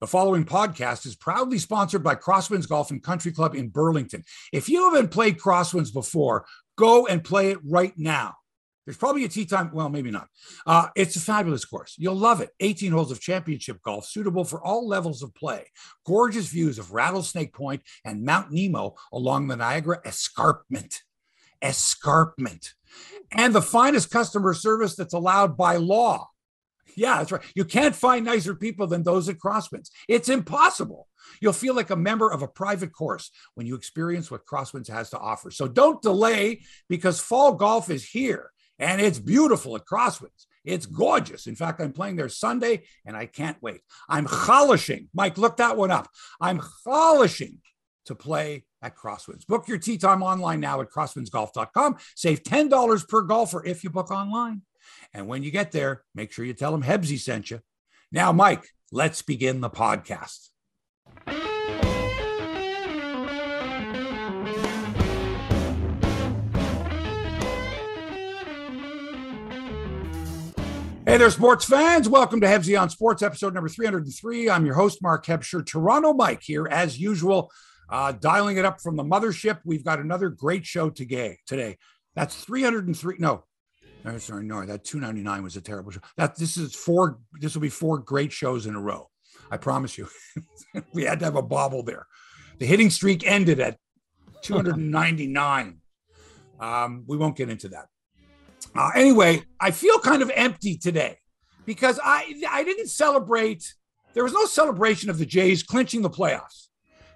The following podcast is proudly sponsored by Crosswinds Golf and Country Club in Burlington. If you haven't played Crosswinds before, go and play it right now. There's probably a tee time. Well, maybe not. Uh, it's a fabulous course. You'll love it. 18 holes of championship golf, suitable for all levels of play. Gorgeous views of Rattlesnake Point and Mount Nemo along the Niagara Escarpment. Escarpment. And the finest customer service that's allowed by law. Yeah, that's right. You can't find nicer people than those at Crosswinds. It's impossible. You'll feel like a member of a private course when you experience what Crosswinds has to offer. So don't delay because fall golf is here and it's beautiful at Crosswinds. It's gorgeous. In fact, I'm playing there Sunday and I can't wait. I'm chalishing. Mike, look that one up. I'm chalishing to play at Crosswinds. Book your tee time online now at crosswindsgolf.com. Save $10 per golfer if you book online. And when you get there, make sure you tell them Hebsy sent you. Now, Mike, let's begin the podcast. Hey there, sports fans. Welcome to Hebsy on Sports, episode number 303. I'm your host, Mark Hebscher. Toronto Mike here, as usual, uh, dialing it up from the mothership. We've got another great show today. Today, That's 303. No, no, sorry, no, that 299 was a terrible show. That this is four, this will be four great shows in a row. I promise you. we had to have a bobble there. The hitting streak ended at 299. um, we won't get into that. Uh, anyway, I feel kind of empty today because I I didn't celebrate. There was no celebration of the Jays clinching the playoffs.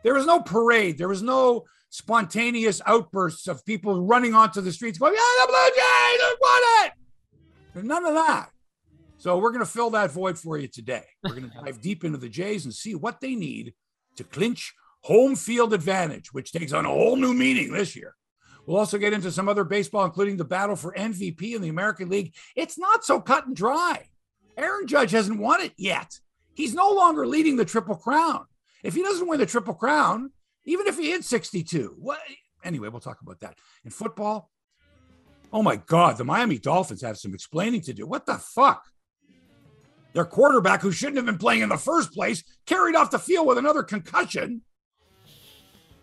There was no parade. There was no spontaneous outbursts of people running onto the streets going, "Yeah, the Blue Jays won it!" There's none of that. So we're going to fill that void for you today. We're going to dive deep into the Jays and see what they need to clinch home field advantage, which takes on a whole new meaning this year. We'll also get into some other baseball, including the battle for MVP in the American League. It's not so cut and dry. Aaron Judge hasn't won it yet. He's no longer leading the Triple Crown. If he doesn't win the Triple Crown, even if he hits 62, what? Anyway, we'll talk about that. In football, oh my God, the Miami Dolphins have some explaining to do. What the fuck? Their quarterback, who shouldn't have been playing in the first place, carried off the field with another concussion.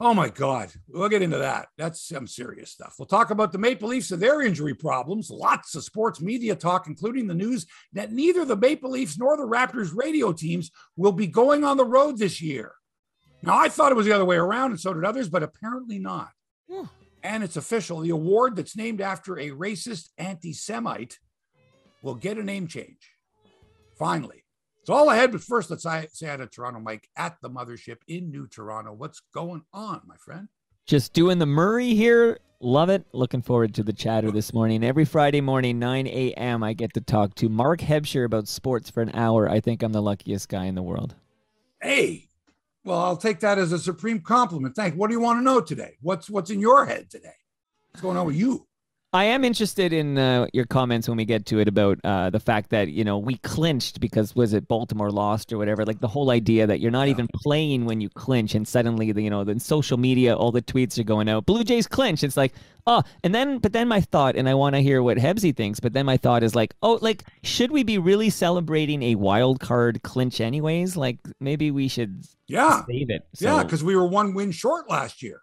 Oh my God. We'll get into that. That's some serious stuff. We'll talk about the Maple Leafs and their injury problems. Lots of sports media talk, including the news that neither the Maple Leafs nor the Raptors radio teams will be going on the road this year. Now, I thought it was the other way around, and so did others, but apparently not. Yeah. And it's official. The award that's named after a racist anti Semite will get a name change. Finally. It's all ahead, but first, let's say hi to Toronto Mike at the mothership in New Toronto. What's going on, my friend? Just doing the Murray here. Love it. Looking forward to the chatter this morning. Every Friday morning, 9 a.m., I get to talk to Mark Hebscher about sports for an hour. I think I'm the luckiest guy in the world. Hey, well, I'll take that as a supreme compliment. Thanks. What do you want to know today? What's what's in your head today? What's going on with you? I am interested in uh, your comments when we get to it about uh, the fact that you know we clinched because was it Baltimore lost or whatever. Like the whole idea that you're not yeah. even playing when you clinch, and suddenly the, you know the social media, all the tweets are going out. Blue Jays clinch. It's like oh, and then but then my thought, and I want to hear what Hebsy thinks. But then my thought is like oh, like should we be really celebrating a wild card clinch anyways? Like maybe we should yeah save it. So, yeah, because we were one win short last year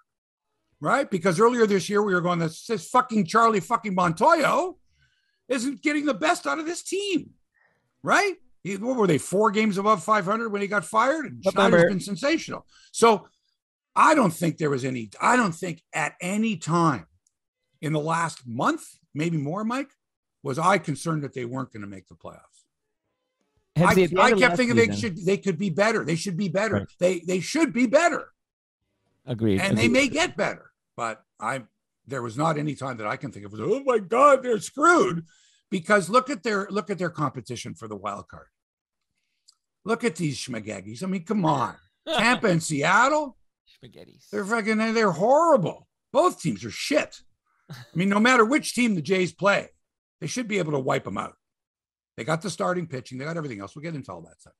right? Because earlier this year we were going, this, this fucking Charlie fucking Montoyo isn't getting the best out of this team, right? He, what were they, four games above 500 when he got fired? And Schneider's been sensational. So I don't think there was any, I don't think at any time in the last month, maybe more, Mike, was I concerned that they weren't going to make the playoffs. I, I kept thinking season. they should they could be better. They should be better. Right. They they should be better. Agreed. And Agreed. they may get better, but I'm. there was not any time that I can think of. Oh my God, they're screwed because look at their look at their competition for the wild card. Look at these schmageggies. I mean, come on, Tampa and Seattle. Spaghettis. They're fucking. They're horrible. Both teams are shit. I mean, no matter which team the Jays play, they should be able to wipe them out. They got the starting pitching. They got everything else. We'll get into all that stuff.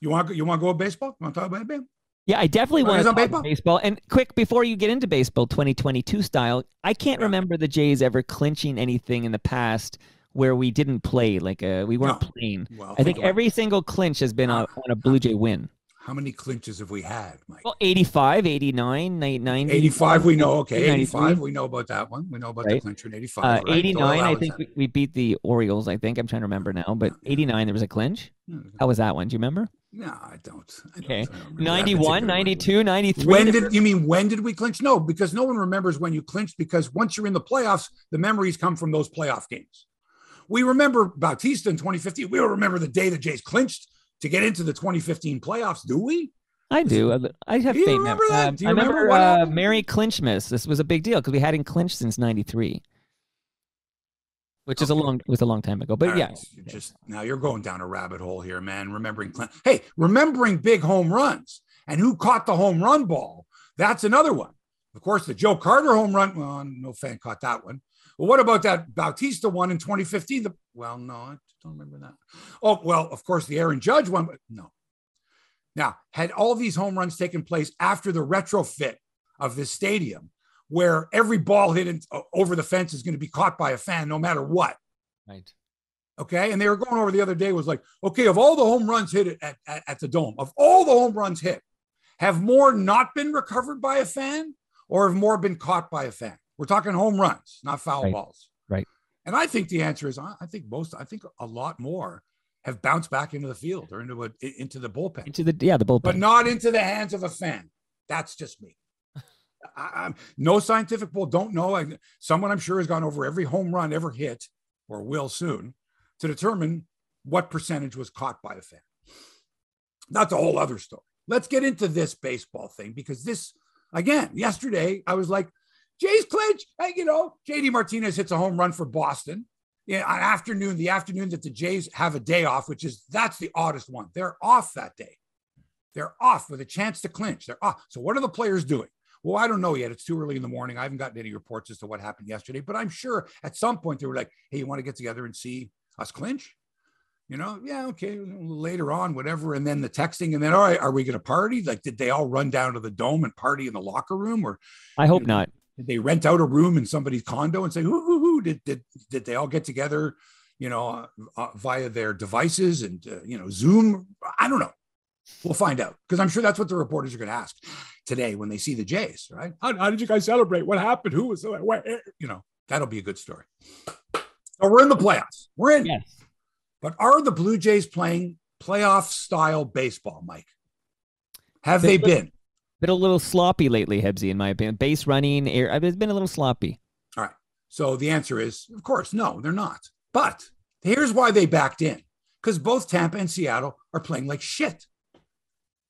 You want you want to go with baseball? You want to talk about it, yeah, I definitely want to talk baseball? baseball. And quick, before you get into baseball, 2022 style, I can't yeah. remember the Jays ever clinching anything in the past where we didn't play, like uh, we weren't no. playing. Well, I think every single clinch has been on, on a Blue Jay win. How many clinches have we had, Mike? Well, 85, 89, 90. 85, we know. Okay. 85, we know about that one. We know about right. the clincher in 85. Uh, right? 89, I think we, we, beat the Orioles, I think. I'm trying to remember now. But 89, there was a clinch. How was that one? Do you remember? No, I don't. I okay. Don't 91, 92, 93. When did you mean when did we clinch? No, because no one remembers when you clinched because once you're in the playoffs, the memories come from those playoff games. We remember Bautista in 2015. We don't remember the day the Jays clinched to get into the 2015 playoffs, do we? I do. I have faith. Remember that? Um, do you I remember, remember uh, Merry Clinchmas. This was a big deal because we hadn't clinched since '93, which okay. is a long was a long time ago. But All yeah, right. just now you're going down a rabbit hole here, man. Remembering Clint. Hey, remembering big home runs and who caught the home run ball. That's another one. Of course, the Joe Carter home run. Well, no fan caught that one. Well, what about that Bautista one in 2015? The, well, no, I don't remember that. Oh, well, of course, the Aaron Judge one, but no. Now, had all these home runs taken place after the retrofit of this stadium, where every ball hit in, uh, over the fence is going to be caught by a fan no matter what. Right. Okay. And they were going over the other day was like, okay, of all the home runs hit at, at, at the dome, of all the home runs hit, have more not been recovered by a fan or have more been caught by a fan? We're talking home runs, not foul right. balls. Right. And I think the answer is I think most, I think a lot more have bounced back into the field or into a, into the bullpen. Into the yeah, the bullpen. But not into the hands of a fan. That's just me. I, am no scientific poll. Don't know. I, someone I'm sure has gone over every home run ever hit, or will soon, to determine what percentage was caught by a fan. That's a whole other story. Let's get into this baseball thing because this, again, yesterday I was like, Jays clinch. Hey, you know, JD Martinez hits a home run for Boston. Yeah, an afternoon, the afternoon that the Jays have a day off, which is that's the oddest one. They're off that day. They're off with a chance to clinch. They're off. So what are the players doing? Well, I don't know yet. It's too early in the morning. I haven't gotten any reports as to what happened yesterday, but I'm sure at some point they were like, "Hey, you want to get together and see us clinch?" You know, yeah, okay. Later on, whatever. And then the texting, and then, all right, are we going to party? Like, did they all run down to the dome and party in the locker room? Or I hope you know, not. Did they rent out a room in somebody's condo and say, who, who, who did, did, did they all get together, you know, uh, uh, via their devices and, uh, you know, Zoom? I don't know. We'll find out because I'm sure that's what the reporters are going to ask today when they see the Jays, right? How, how did you guys celebrate? What happened? Who was, where? you know, that'll be a good story. So we're in the playoffs. We're in. Yes. But are the Blue Jays playing playoff style baseball, Mike? Have they been? been a little sloppy lately, Hebsy, in my opinion. Base running, air, uh, it's been a little sloppy. All right. So the answer is, of course, no, they're not. But here's why they backed in because both Tampa and Seattle are playing like shit.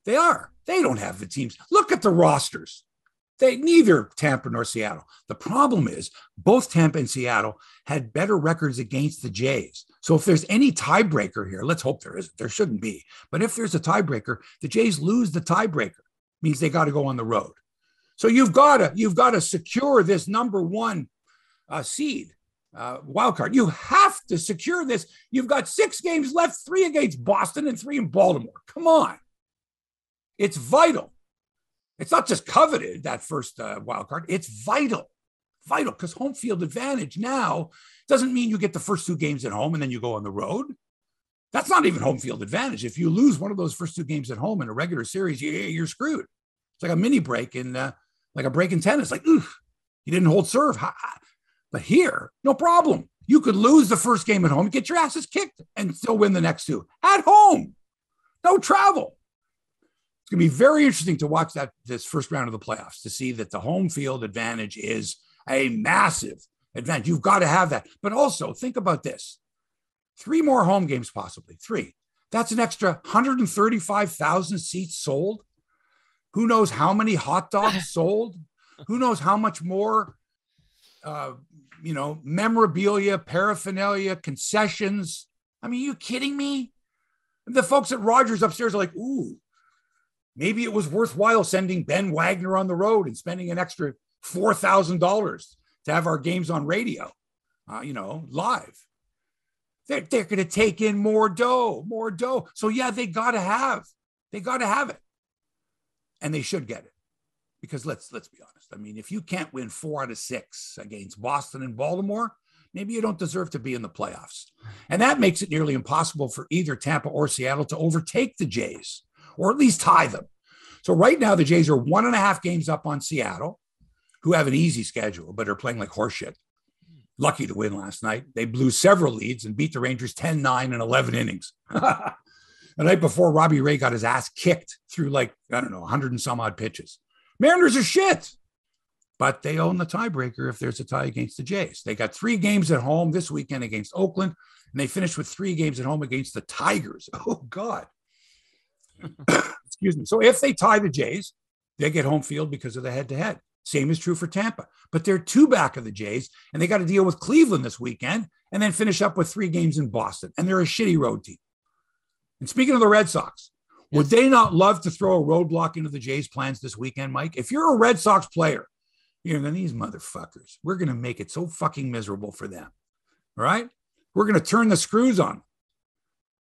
They are. They don't have the teams. Look at the rosters. They neither Tampa nor Seattle. The problem is both Tampa and Seattle had better records against the Jays. So if there's any tiebreaker here, let's hope there isn't. There shouldn't be. But if there's a tiebreaker, the Jays lose the tiebreaker means they got to go on the road. So you've got to you've got to secure this number one uh, seed uh, wild card. You have to secure this. You've got six games left, three against Boston and three in Baltimore. Come on, it's vital. It's not just coveted that first uh, wild card. It's vital, vital because home field advantage now doesn't mean you get the first two games at home and then you go on the road. That's not even home field advantage. If you lose one of those first two games at home in a regular series, you, are screwed. It's like a mini break in, uh, like a break in tennis. Like, oof, you didn't hold serve. But here, no problem. You could lose the first game at home, get your asses kicked, and still win the next two at home. No travel. It's going to be very interesting to watch that this first round of the playoffs to see that the home field advantage is a massive advantage. You've got to have that. But also think about this Three more home games, possibly three. That's an extra 135,000 seats sold. Who knows how many hot dogs sold? Who knows how much more, uh, you know, memorabilia, paraphernalia, concessions. I mean, you kidding me? The folks at Rogers upstairs are like, ooh, maybe it was worthwhile sending Ben Wagner on the road and spending an extra $4,000 to have our games on radio, uh, you know, live. They're, they're going to take in more dough, more dough. So, yeah, they got to have, they got to have it. And they should get it. Because let's let's be honest. I mean, if you can't win four out of six against Boston and Baltimore, maybe you don't deserve to be in the playoffs. And that makes it nearly impossible for either Tampa or Seattle to overtake the Jays or at least tie them. So right now, the Jays are one and a half games up on Seattle, who have an easy schedule, but are playing like horseshit. Lucky to win last night. They blew several leads and beat the Rangers 10 9 and 11 innings. the night before, Robbie Ray got his ass kicked through like, I don't know, 100 and some odd pitches. Mariners are shit, but they own the tiebreaker if there's a tie against the Jays. They got three games at home this weekend against Oakland, and they finished with three games at home against the Tigers. Oh, God. Excuse me. So if they tie the Jays, they get home field because of the head to head. Same is true for Tampa, but they're two back of the Jays, and they got to deal with Cleveland this weekend and then finish up with three games in Boston. And they're a shitty road team. And speaking of the Red Sox, yes. would they not love to throw a roadblock into the Jays' plans this weekend, Mike? If you're a Red Sox player, you're going to these motherfuckers, we're going to make it so fucking miserable for them. All right. We're going to turn the screws on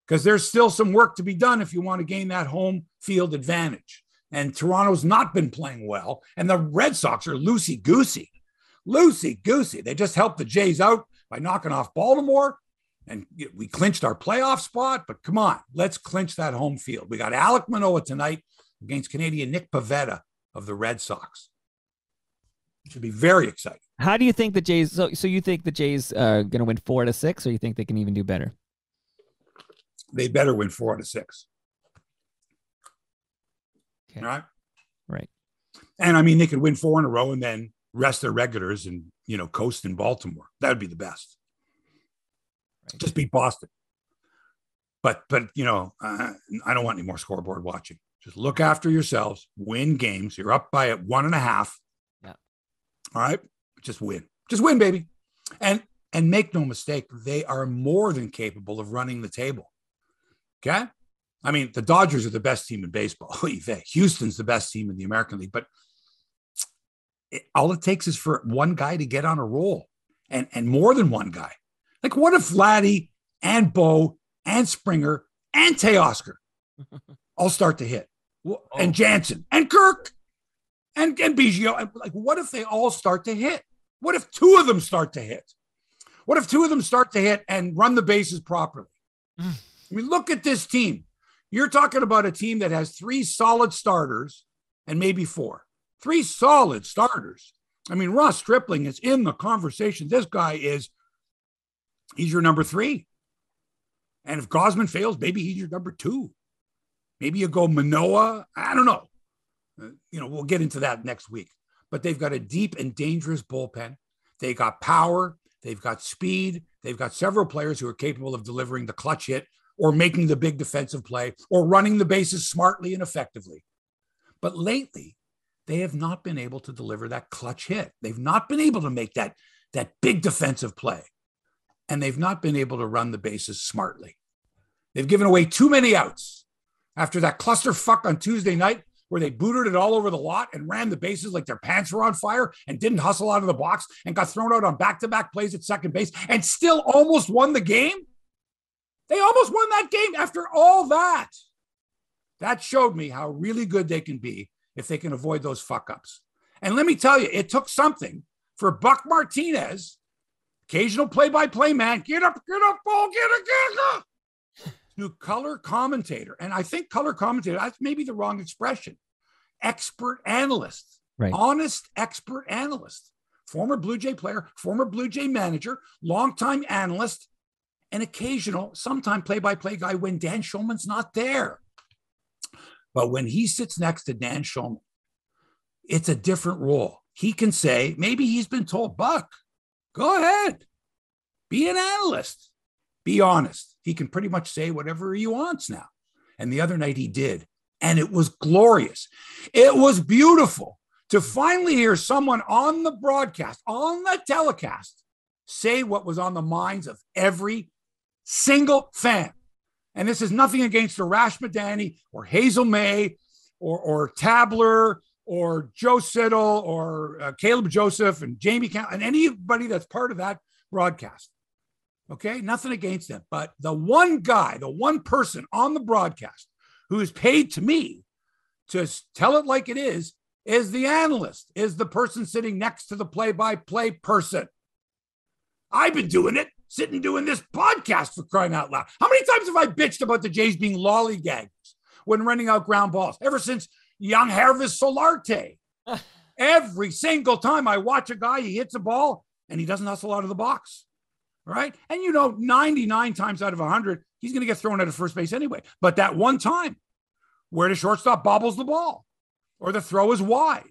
because there's still some work to be done if you want to gain that home field advantage. And Toronto's not been playing well, and the Red Sox are loosey goosey, loosey goosey. They just helped the Jays out by knocking off Baltimore, and we clinched our playoff spot. But come on, let's clinch that home field. We got Alek Manoah tonight against Canadian Nick Pivetta of the Red Sox. Should be very exciting. How do you think the Jays? So, so you think the Jays uh, are going to win four to six, or you think they can even do better? They better win four out of six. Okay. Right. Right. And I mean, they could win four in a row and then rest their regulars and, you know, coast in Baltimore. That would be the best. Right. Just beat Boston. But, but, you know, uh, I don't want any more scoreboard watching. Just look after yourselves, win games. You're up by at one and a half. Yeah. All right. Just win. Just win, baby. And, and make no mistake, they are more than capable of running the table. Okay. I mean, the Dodgers are the best team in baseball. Houston's the best team in the American League, but it, all it takes is for one guy to get on a roll and, and more than one guy. Like, what if Vladdy and Bo and Springer and Teoscar all start to hit? Oh. And Jansen and Kirk and, and Biggio. Like, what if they all start to hit? What if two of them start to hit? What if two of them start to hit and run the bases properly? I mean, look at this team. You're talking about a team that has three solid starters and maybe four. Three solid starters. I mean, Ross Stripling is in the conversation. This guy is, he's your number three. And if Gausman fails, maybe he's your number two. Maybe you go Manoah. I don't know. Uh, you know, we'll get into that next week. But they've got a deep and dangerous bullpen. They got power. They've got speed. They've got several players who are capable of delivering the clutch hit or making the big defensive play or running the bases smartly and effectively. But lately, they have not been able to deliver that clutch hit. They've not been able to make that, that big defensive play. And they've not been able to run the bases smartly. They've given away too many outs. After that clusterfuck on Tuesday night, where they booted it all over the lot and ran the bases like their pants were on fire and didn't hustle out of the box and got thrown out on back to back plays at second base and still almost won the game. They almost won that game after all that. That showed me how really good they can be if they can avoid those fuck ups. And let me tell you, it took something for Buck Martinez, occasional play by play man, get up, get up, ball, get up, get up, to color commentator. And I think color commentator, that's maybe the wrong expression. Expert analyst, right. honest expert analyst, former Blue Jay player, former Blue Jay manager, longtime analyst, an occasional, sometime play by play guy when Dan Shulman's not there. But when he sits next to Dan Shulman, it's a different role. He can say, maybe he's been told, Buck, go ahead, be an analyst, be honest. He can pretty much say whatever he wants now. And the other night he did. And it was glorious. It was beautiful to finally hear someone on the broadcast, on the telecast, say what was on the minds of every single fan. And this is nothing against Arash Madani or Hazel May or, or Tabler or Joe Siddall or uh, Caleb Joseph and Jamie Count and anybody that's part of that broadcast. Okay, nothing against them. But the one guy, the one person on the broadcast who is paid to me to tell it like it is, is the analyst, is the person sitting next to the play by play person. I've been doing it sitting doing this podcast for crying out loud. How many times have I bitched about the Jays being lollygaggers when running out ground balls. Ever since Yangervis Solarte. Every single time I watch a guy, he hits a ball and he doesn't hustle out of the box. Right. And you know, 99 times out of 100, he's going to get thrown out of first base anyway. But that one time where the shortstop bobbles the ball or the throw is wide.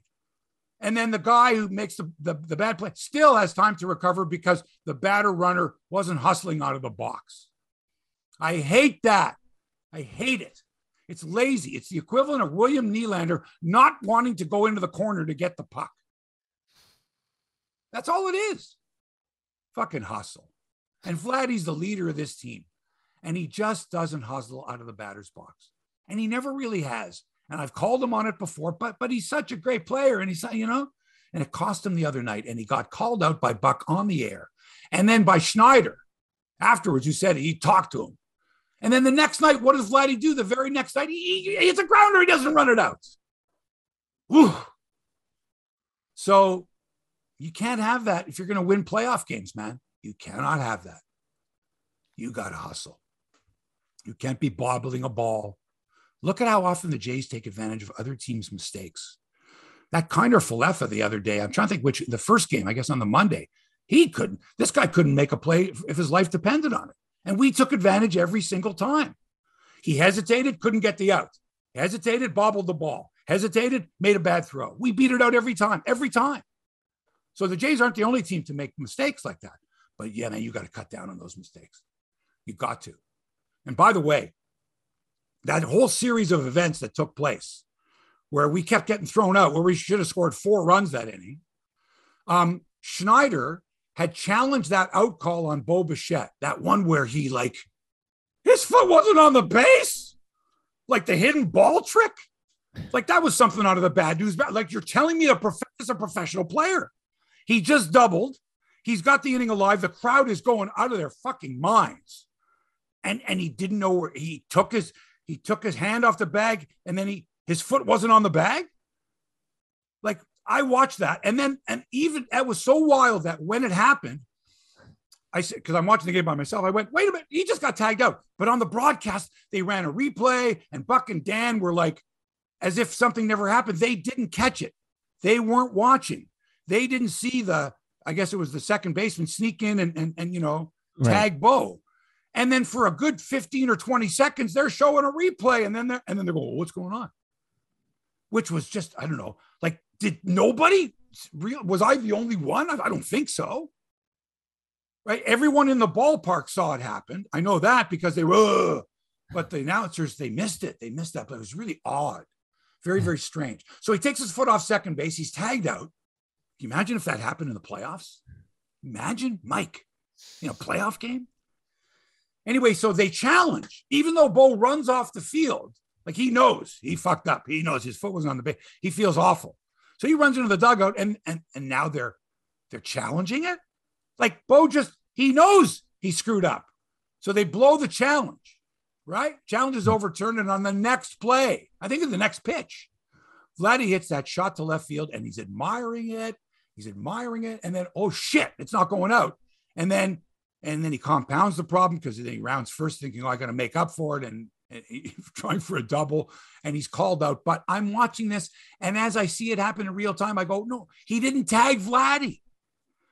And then the guy who makes the, the, the, bad play still has time to recover because the batter runner wasn't hustling out of the box. I hate that. I hate it. It's lazy. It's the equivalent of William Nylander not wanting to go into the corner to get the puck. That's all it is. Fucking hustle. And Vladdy's the leader of this team. And he just doesn't hustle out of the batter's box. And he never really has. And I've called him on it before, but but he's such a great player. And he's, you know, and it cost him the other night. And he got called out by Buck on the air. And then by Schneider afterwards, who said he talked to him. And then the next night, what does Vladdy do? The very next night, he, he hits a grounder. He doesn't run it out. Whew. So you can't have that if you're going to win playoff games, man. You cannot have that. You got to hustle. You can't be bobbling a ball. Look at how often the Jays take advantage of other teams' mistakes. That Kiner Falefa the other day, I'm trying to think which the first game, I guess on the Monday, he couldn't, this guy couldn't make a play if his life depended on it. And we took advantage every single time. He hesitated, couldn't get the out. Hesitated, bobbled the ball. Hesitated, made a bad throw. We beat it out every time, every time. So the Jays aren't the only team to make mistakes like that. But yeah, man, you got to cut down on those mistakes. You got to. And by the way, that whole series of events that took place where we kept getting thrown out, where we should have scored four runs that inning, um, Schneider had challenged that out call on Bo Bichette, that one where he like his foot wasn't on the base, like the hidden ball trick. Like that was something out of the bad news. Like you're telling me is a professional player. He just doubled. He's got the inning alive. The crowd is going out of their fucking minds. And and he didn't know where he took his he took his hand off the bag and then he his foot wasn't on the bag. Like I watched that, and then and even that was so wild that when it happened, I said because I'm watching the game by myself, I went, wait a minute, he just got tagged out. But on the broadcast, they ran a replay, and Buck and Dan were like, as if something never happened. They didn't catch it. They weren't watching. They didn't see the. I guess it was the second baseman sneak in and and, and you know tag right. Bo. And then for a good 15 or 20 seconds, they're showing a replay, and then they're and then they go, well, "What's going on?" Which was just I don't know, like did nobody real was I the only one? I, I don't think so. Right? Everyone in the ballpark saw it happen. I know that because they were, but the announcers they missed it. They missed that, but it was really odd, very very strange. So he takes his foot off second base. He's tagged out. Can you imagine if that happened in the playoffs? Imagine Mike in a playoff game. Anyway, so they challenge, even though Bo runs off the field, like he knows he fucked up. He knows his foot was on the base. He feels awful. So he runs into the dugout and and and now they're they're challenging it. Like Bo just he knows he screwed up. So they blow the challenge, right? Challenge is overturned. And on the next play, I think in the next pitch, Vladdy hits that shot to left field and he's admiring it. He's admiring it. And then, oh shit, it's not going out. And then and then he compounds the problem because then he rounds first thinking, oh, I got to make up for it. And trying for a double and he's called out. But I'm watching this, and as I see it happen in real time, I go, no, he didn't tag Vladdy.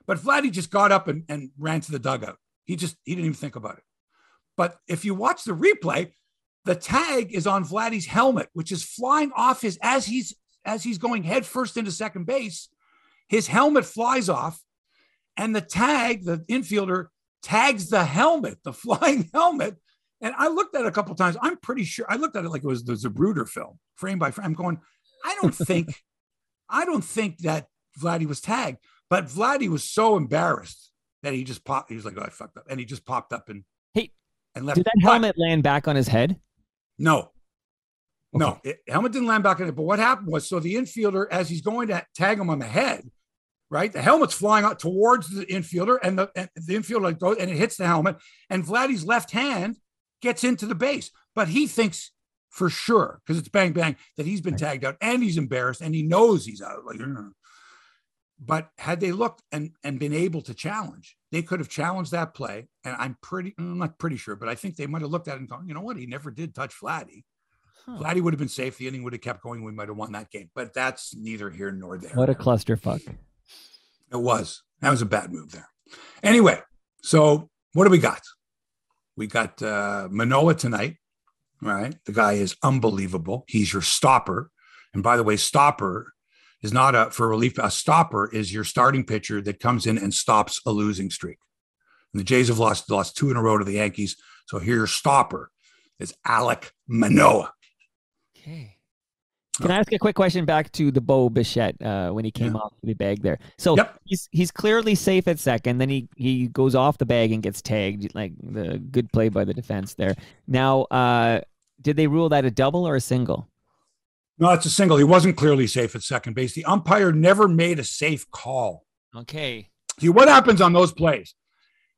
But Vladdy just got up and, and ran to the dugout. He just he didn't even think about it. But if you watch the replay, the tag is on Vladdy's helmet, which is flying off his as he's as he's going head first into second base. His helmet flies off, and the tag, the infielder tags the helmet, the flying helmet, and I looked at it a couple times. I'm pretty sure I looked at it like it was the Zapruder film, frame by frame. I'm going, I don't think, I don't think that Vladdy was tagged, but Vladdy was so embarrassed that he just popped. He was like, "Oh, I fucked up," and he just popped up and hey, and left. Did that helmet land back on his head? No, okay. no, it, helmet didn't land back on it. But what happened was, so the infielder, as he's going to tag him on the head, right? The helmet's flying out towards the infielder, and the and the infielder goes and it hits the helmet, and Vladdy's left hand gets into the base. But he thinks for sure, because it's bang bang, that he's been tagged out and he's embarrassed and he knows he's out. Like, but had they looked and and been able to challenge, they could have challenged that play. And I'm pretty, I'm not pretty sure, but I think they might have looked at it and gone, you know what? He never did touch Vladdy. Huh. Glad he would have been safe. The inning would have kept going. We might have won that game, but that's neither here nor there. What a clusterfuck. It was. That was a bad move there. Anyway, so what do we got? We got uh, Manoah tonight. Right. The guy is unbelievable. He's your stopper. And by the way, stopper is not a for relief. A stopper is your starting pitcher that comes in and stops a losing streak. And the Jays have lost lost two in a row to the Yankees. So here your stopper is Alek Manoah. Okay. Can I ask a quick question back to the Bo Bichette uh, when he came yeah. off the bag there? So yep. he's he's clearly safe at second. Then he he goes off the bag and gets tagged. Like the good play by the defense there. Now, uh, did they rule that a double or a single? No, it's a single. He wasn't clearly safe at second base. The umpire never made a safe call. Okay. See what happens on those plays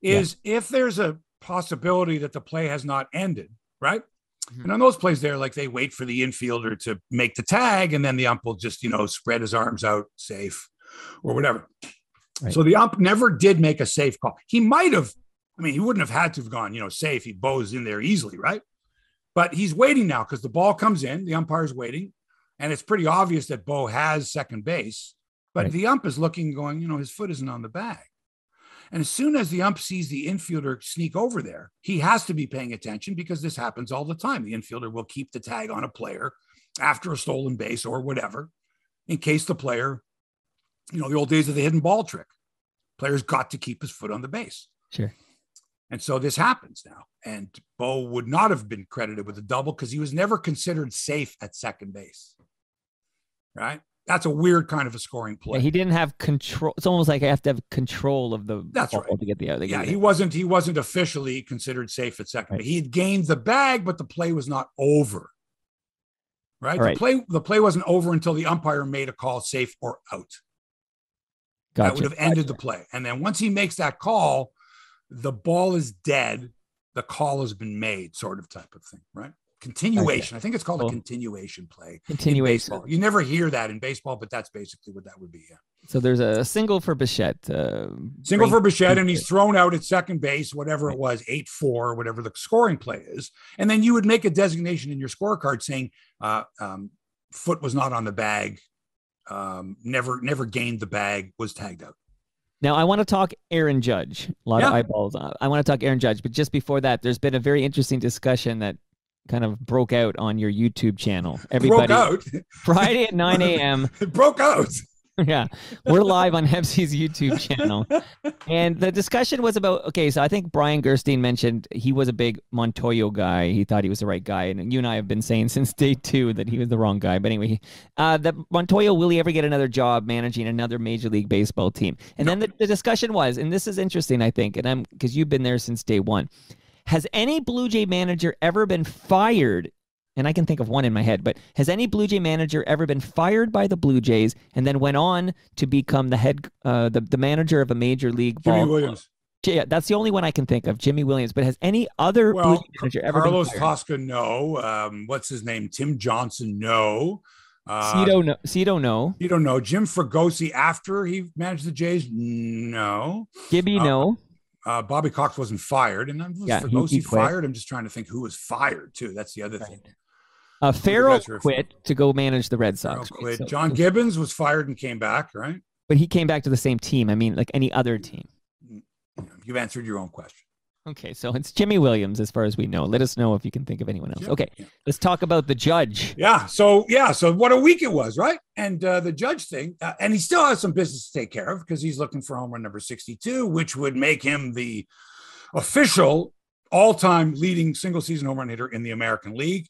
is yeah. if there's a possibility that the play has not ended, right? Mm-hmm. And on those plays there, like they wait for the infielder to make the tag, and then the ump will just, you know, spread his arms out safe or whatever. Right. So the ump never did make a safe call. He might have, I mean, he wouldn't have had to have gone, you know, safe. He bows in there easily, right? But he's waiting now because the ball comes in, the umpire's waiting, and it's pretty obvious that Bo has second base. But right. the ump is looking, going, you know, his foot isn't on the bag. And as soon as the ump sees the infielder sneak over there, he has to be paying attention because this happens all the time. The infielder will keep the tag on a player after a stolen base or whatever, in case the player, you know, the old days of the hidden ball trick. Players got to keep his foot on the base. Sure. And so this happens now. And Bo would not have been credited with a double because he was never considered safe at second base. Right that's a weird kind of a scoring play. Yeah, he didn't have control. It's almost like I have to have control of the that's right to get the other. Yeah, he wasn't. He wasn't officially considered safe at second. Right. He had gained the bag, but the play was not over. Right? the play the play wasn't over until the umpire made a call safe or out. Gotcha. That would have ended gotcha. the play. And then once he makes that call, the ball is dead. The call has been made, sort of type of thing, right? Continuation. Okay. I think it's called cool. a continuation play. Continuation. You never hear that in baseball, but that's basically what that would be. Yeah. So there's a single for Bichette. Uh, single for Bichette, and he's thrown out at second base, whatever it was, eight four, whatever the scoring play is, and then you would make a designation in your scorecard saying uh, um, foot was not on the bag, um, never never gained the bag, was tagged out. Now I want to talk Aaron Judge. A lot yeah. of eyeballs. I want to talk Aaron Judge, but just before that, there's been a very interesting discussion that kind of broke out on your YouTube channel. Everybody broke out Friday at 9 a.m. it broke out. yeah, we're live on Hebsy's YouTube channel, and the discussion was about okay. So I think Brian Gerstein mentioned he was a big Montoyo guy. He thought he was the right guy, and you and I have been saying since day two that he was the wrong guy. But anyway, uh, that Montoyo will he ever get another job managing another Major League Baseball team? And no. then the, the discussion was, and this is interesting, I think, and I'm because you've been there since day one. Has any Blue Jay manager ever been fired? And I can think of one in my head, but has any Blue Jay manager ever been fired by the Blue Jays and then went on to become the head, uh, the, the manager of a major league ball Williams. Yeah, that's the only one I can think of, Jimmy Williams. But has any other well, Blue Jay manager ever Carlos been fired? Tosca? No. Um, what's his name? Tim Johnson? No. Uh, Cito, no. Cito, no. Cito, no. Jim Fregosi after he managed the Jays? No. Gibby, uh, no. Uh, Bobby Cox wasn't fired, and was yeah, he, he fired. I'm just trying to think who was fired too. That's the other right. thing. Uh, Farrell quit to go manage the Red Sox. Right? So, John Gibbons was fired and came back, right? But he came back to the same team. I mean, like any other team. Mm, you've answered your own question. Okay, so it's Jimmy Williams as far as we know. Let us know if you can think of anyone else. Okay, yeah. let's talk about the judge. Yeah, so yeah, so what a week it was, right? And uh, the judge thing, uh, and he still has some business to take care of because he's looking for home run number 62, which would make him the official all-time leading single season home run hitter in the American League,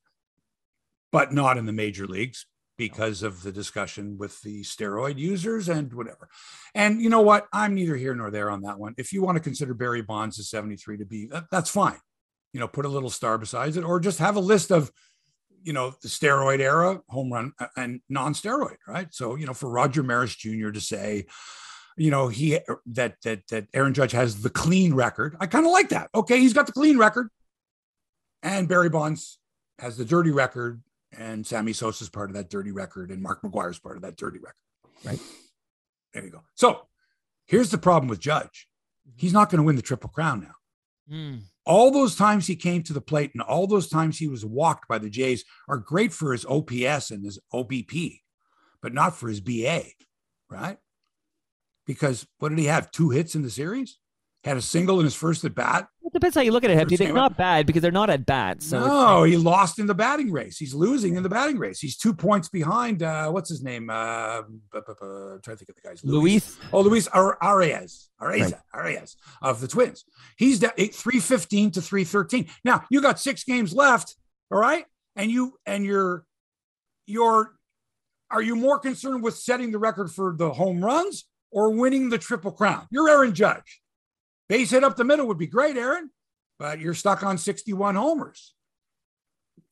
but not in the major leagues because of the discussion with the steroid users and whatever. And you know what? I'm neither here nor there on that one. If you want to consider Barry Bonds as 73 to be, that, that's fine. You know, put a little star beside it, or just have a list of, you know, the steroid era, home run, and non-steroid, right? So, you know, for Roger Maris Jr. to say, you know, he that that that Aaron Judge has the clean record. I kind of like that. Okay, he's got the clean record, and Barry Bonds has the dirty record and Sammy Sosa's part of that dirty record, and Mark McGwire's part of that dirty record. Right. There you go. So here's the problem with Judge. He's not going to win the triple crown now. Mm. all those times he came to the plate and all those times he was walked by the Jays are great for his OPS and his OBP, but not for his BA, right? Because what did he have? Two hits in the series? Had a single in his first at bat. It depends how you look at it. Hebsy. They're not bad because they're not at bats. So no, he lost in the batting race. He's losing in the batting race. He's two points behind. Uh, what's his name? Uh, I'm trying to think of the guys. Luis. Oh, Luis Arraez. Arraez. Right. Arraez of the Twins. He's at 315 to 313. Now you got six games left. All right, and you and you're you're are you more concerned with setting the record for the home runs or winning the triple crown? You're Aaron Judge. Base hit up the middle would be great, Aaron, but you're stuck on 61 homers.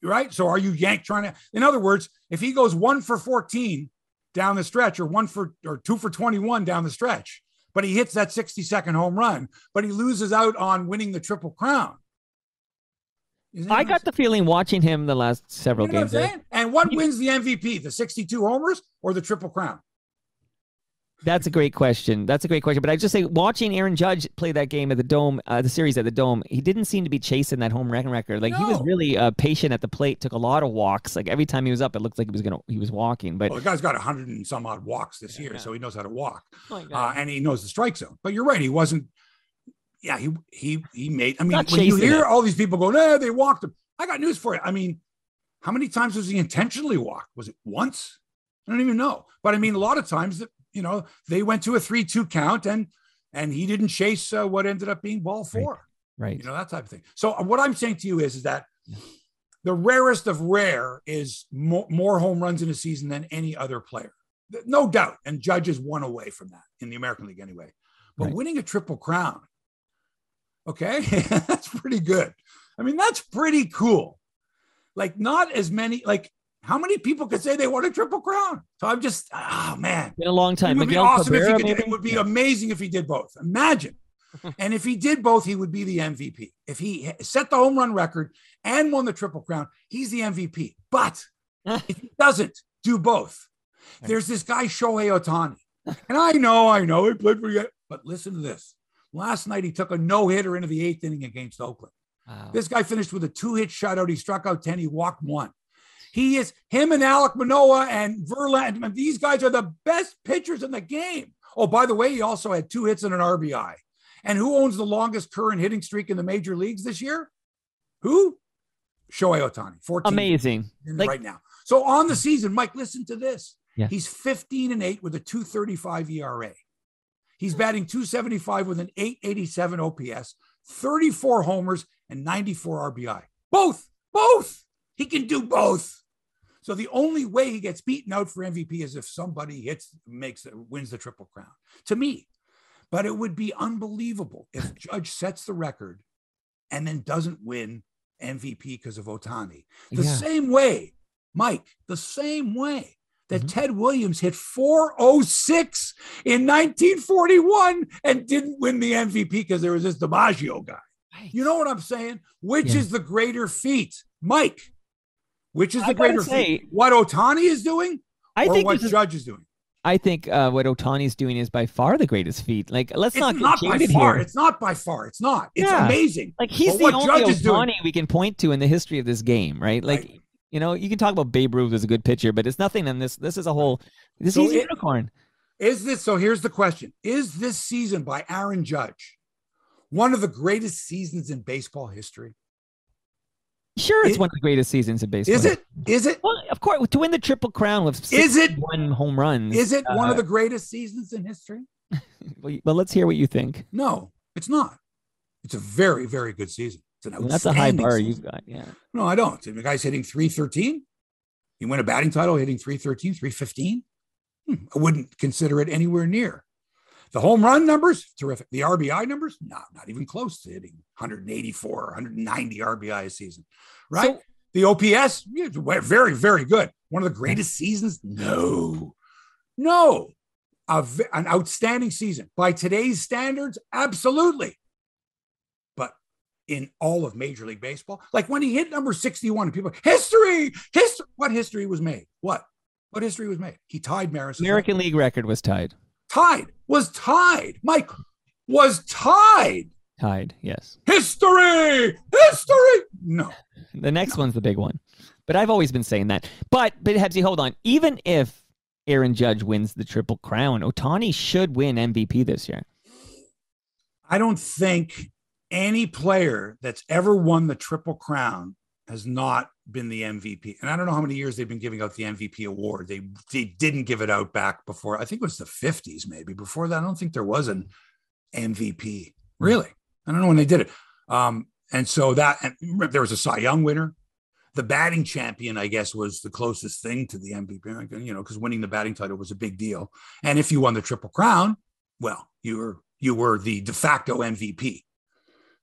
Right? So are you Yank trying to, in other words, if he goes one for 14 down the stretch or one for, or two for 21 down the stretch, but he hits that 60 second home run, but he loses out on winning the triple crown. I got the feeling watching him the last several you know games. What and what wins the MVP, the 62 homers or the triple crown? That's a great question. That's a great question. But I just say, watching Aaron Judge play that game at the Dome, uh, the series at the Dome, he didn't seem to be chasing that home run record. Like no. he was really uh, patient at the plate. Took a lot of walks. Like every time he was up, it looked like he was gonna he was walking. But well, the guy's got a hundred and some odd walks this yeah, year, yeah. so he knows how to walk, oh, uh, and he knows the strike zone. But you're right, he wasn't. Yeah, he he he made. I mean, when you hear it. all these people go, "No, they walked him," I got news for you. I mean, how many times was he intentionally walked? Was it once? I don't even know. But I mean, a lot of times that you know, they went to a three-two count, and and he didn't chase uh, what ended up being ball four. Right. right. You know that type of thing. So uh, what I'm saying to you is, is that the rarest of rare is more, more home runs in a season than any other player, no doubt. And Judge is one away from that in the American League anyway. But right. winning a triple crown, okay, that's pretty good. I mean, that's pretty cool. Like not as many, like how many people could say they won a triple crown? So I'm just, oh man, been a long time. It would Miguel be awesome Cabrera, if he could. It would be amazing if he did both. Imagine. and if he did both, he would be the MVP. If he set the home run record and won the triple crown, he's the MVP. But if he doesn't do both, there's this guy Shohei Ohtani, and I know, I know, he played for you. But listen to this. Last night he took a no hitter into the eighth inning against Oakland. Wow. This guy finished with a two hit shutout. He struck out 10. He walked one. He is him and Alek Manoah and Verlander. These guys are the best pitchers in the game. Oh, by the way, he also had two hits and an RBI. And who owns the longest current hitting streak in the major leagues this year? Who? Shohei Ohtani. 14. Amazing. Like, right now. So on the season, Mike, listen to this. Yeah. He's 15 and 8 with a 235 ERA. He's batting 275 with an 887 OPS, 34 homers, and 94 RBI. Both, both. He can do both. So the only way he gets beaten out for MVP is if somebody hits, makes, wins the triple crown. To me, but it would be unbelievable if Judge sets the record and then doesn't win MVP because of Ohtani. The yeah. same way, Mike, the same way that mm-hmm. Ted Williams hit 406 in 1941 and didn't win the MVP because there was this DiMaggio guy. Right. You know what I'm saying? Which yeah. is the greater feat? Mike, which is the greater say, feat? What Ohtani is doing, I think what Judge is doing? I think uh, what is doing is by far the greatest feat. Like, let's it's not, not by far. Here. It's not by far. It's not. It's yeah. amazing. Like he's but the only Judge Ohtani we can point to in the history of this game, right? Like, right. you know, you can talk about Babe Ruth as a good pitcher, but it's nothing And this. This is a whole. This so is a unicorn. Is this so? Here's the question: Is this season by Aaron Judge one of the greatest seasons in baseball history? Sure, it's it, one of the greatest seasons in baseball. Is it? Is it? Well, of course, to win the triple crown with is it one home runs. Is it uh, one of uh, the greatest seasons in history? well, let's hear what you think. No, it's not. It's a very, very good season. It's an well, that's a high bar season. you've got. Yeah. No, I don't. The guy's hitting 313. He win a batting title hitting 313, 315. Hmm, I wouldn't consider it anywhere near the home run numbers, terrific. The RBI numbers, no, not even close to hitting 184, 190 RBI a season, right? So, the OPS, very, very good. One of the greatest seasons? No, no. an outstanding season by today's standards, absolutely. But in all of Major League Baseball, like when he hit number 61, people, history, history, what history was made? What? What history was made? He tied Maris. American record. League record was tied tied, was tied. Mike was tied Tied, yes. History! History! No. The next one's the big one. But I've always been saying that. But but Hebsy, hold on. Even if Aaron Judge wins the triple crown, Ohtani should win MVP this year. I don't think any player that's ever won the triple crown has not been the MVP. And I don't know how many years they've been giving out the MVP award. They they didn't give it out back before. I think it was the 50s maybe. Before that, I don't think there was an MVP. Really? I don't know when they did it. Um, and so that and there was a Cy Young winner. The batting champion, I guess, was the closest thing to the MVP, you know, because winning the batting title was a big deal. And if you won the Triple Crown, well, you were you were the de facto MVP.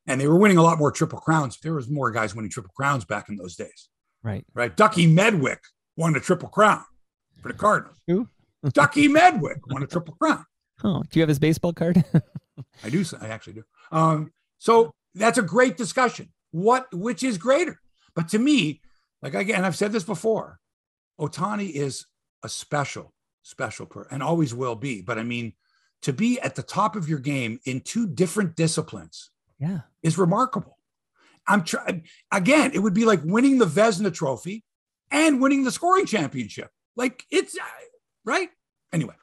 And they were winning a lot more Triple Crowns. There was more guys winning Triple Crowns back in those days. Right. Right. Ducky Medwick won a Triple Crown for the Cardinals. Who? Ducky Medwick won a Triple Crown. Oh, do you have his baseball card? I do. I actually do. Um, so that's a great discussion. What, which is greater? But to me, like again, I've said this before, Ohtani is a special, special player and always will be. But I mean, to be at the top of your game in two different disciplines, yeah, is remarkable. I'm trying again. It would be like winning the Vezina Trophy and winning the scoring championship. Like it's uh, right. Anyway,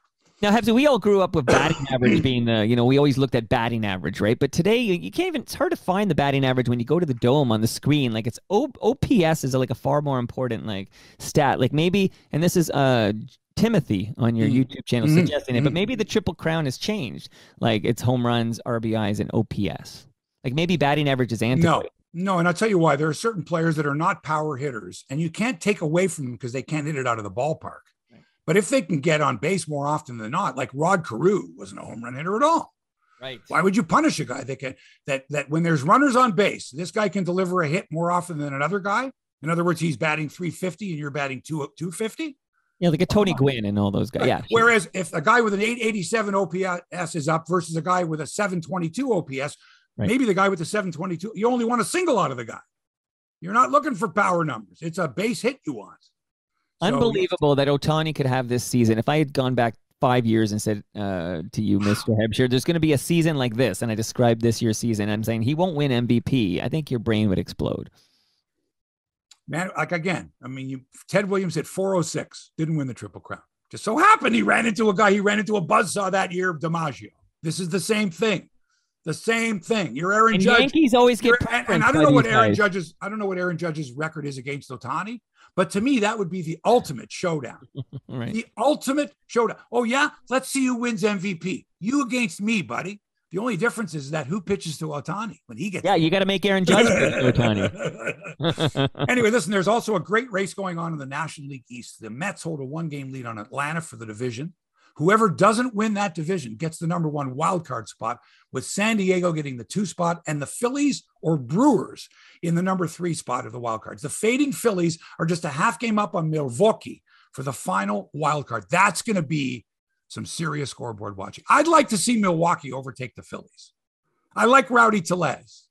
now, Hebsy, we all grew up with batting average being the, you know, we always looked at batting average, right? But today, you, you, can't even, it's hard to find the batting average when you go to the dome on the screen. Like, it's o, OPS is like a far more important, like, stat. Like, maybe, and this is, uh, Timothy on your mm-hmm. YouTube channel mm-hmm. suggesting it, but maybe the Triple Crown has changed. Like, it's home runs, RBIs, and OPS. Like, maybe batting average is antiquated. No, no, and I'll tell you why. There are certain players that are not power hitters, and you can't take away from them because they can't hit it out of the ballpark. But if they can get on base more often than not, like Rod Carew wasn't a home run hitter at all. Right. Why would you punish a guy that can that that when there's runners on base, this guy can deliver a hit more often than another guy? In other words, he's batting 350 and you're batting 2 250. Yeah, like a Tony Gwynn and all those guys. Yeah. Whereas if a guy with an 887 OPS is up versus a guy with a 722 OPS, right. maybe the guy with the 722, you only want a single out of the guy. You're not looking for power numbers. It's a base hit you want. Unbelievable that Ohtani could have this season. If I had gone back five years and said uh, to you, Mr. Hebscher, there's going to be a season like this, and I described this year's season, I'm saying he won't win MVP, I think your brain would explode. Man, like again, I mean, you Ted Williams at 406 didn't win the Triple Crown. Just so happened he ran into a guy, he ran into a buzzsaw that year of DiMaggio. This is the same thing. The same thing. You're Aaron and Judge. Yankees always get and, and I don't know what Aaron guys. Judge's I don't know what Aaron Judge's record is against Ohtani, but to me, that would be the ultimate showdown. right. The ultimate showdown. Oh, yeah? Let's see who wins MVP. You against me, buddy. The only difference is that who pitches to Ohtani when he gets. Yeah, you got to make Aaron Judge to Ohtani. anyway, listen, there's also a great race going on in the National League East. The Mets hold a one game lead on Atlanta for the division. Whoever doesn't win that division gets the number one wild card spot, with San Diego getting the two spot and the Phillies or Brewers in the number three spot of the wild cards. The fading Phillies are just a half game up on Milwaukee for the final wild card. That's going to be some serious scoreboard watching. I'd like to see Milwaukee overtake the Phillies. I like Rowdy Tellez.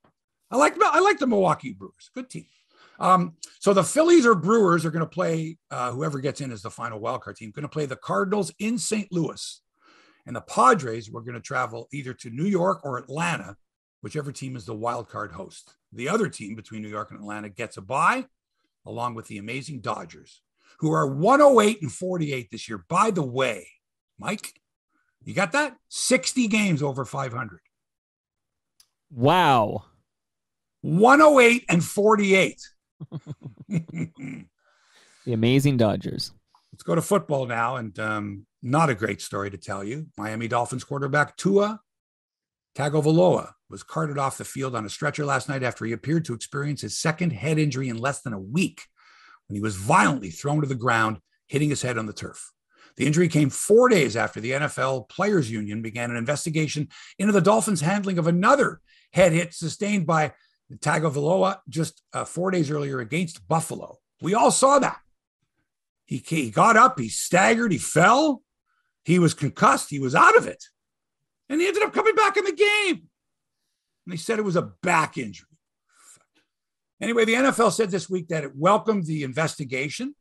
I like I like the Milwaukee Brewers. Good team. Um, so the Phillies or Brewers are going to play, uh, whoever gets in as the final wildcard team, going to play the Cardinals in St. Louis. And the Padres were going to travel either to New York or Atlanta, whichever team is the wild card host. The other team between New York and Atlanta gets a bye, along with the amazing Dodgers, who are 108 and 48 this year. By the way, Mike, you got that? 60 games over 500. Wow. 108 and 48. the amazing Dodgers. Let's go to football now, and um, not a great story to tell you. Miami Dolphins quarterback Tua Tagovailoa was carted off the field on a stretcher last night after he appeared to experience his second head injury in less than a week when he was violently thrown to the ground, hitting his head on the turf. The injury came four days after the NFL Players Union began an investigation into the Dolphins' handling of another head hit sustained by Tagovailoa just uh, four days earlier against Buffalo. We all saw that. He, he got up, he staggered, he fell, he was concussed, he was out of it. And he ended up coming back in the game. And they said it was a back injury. Anyway, the NFL said this week that it welcomed the investigation,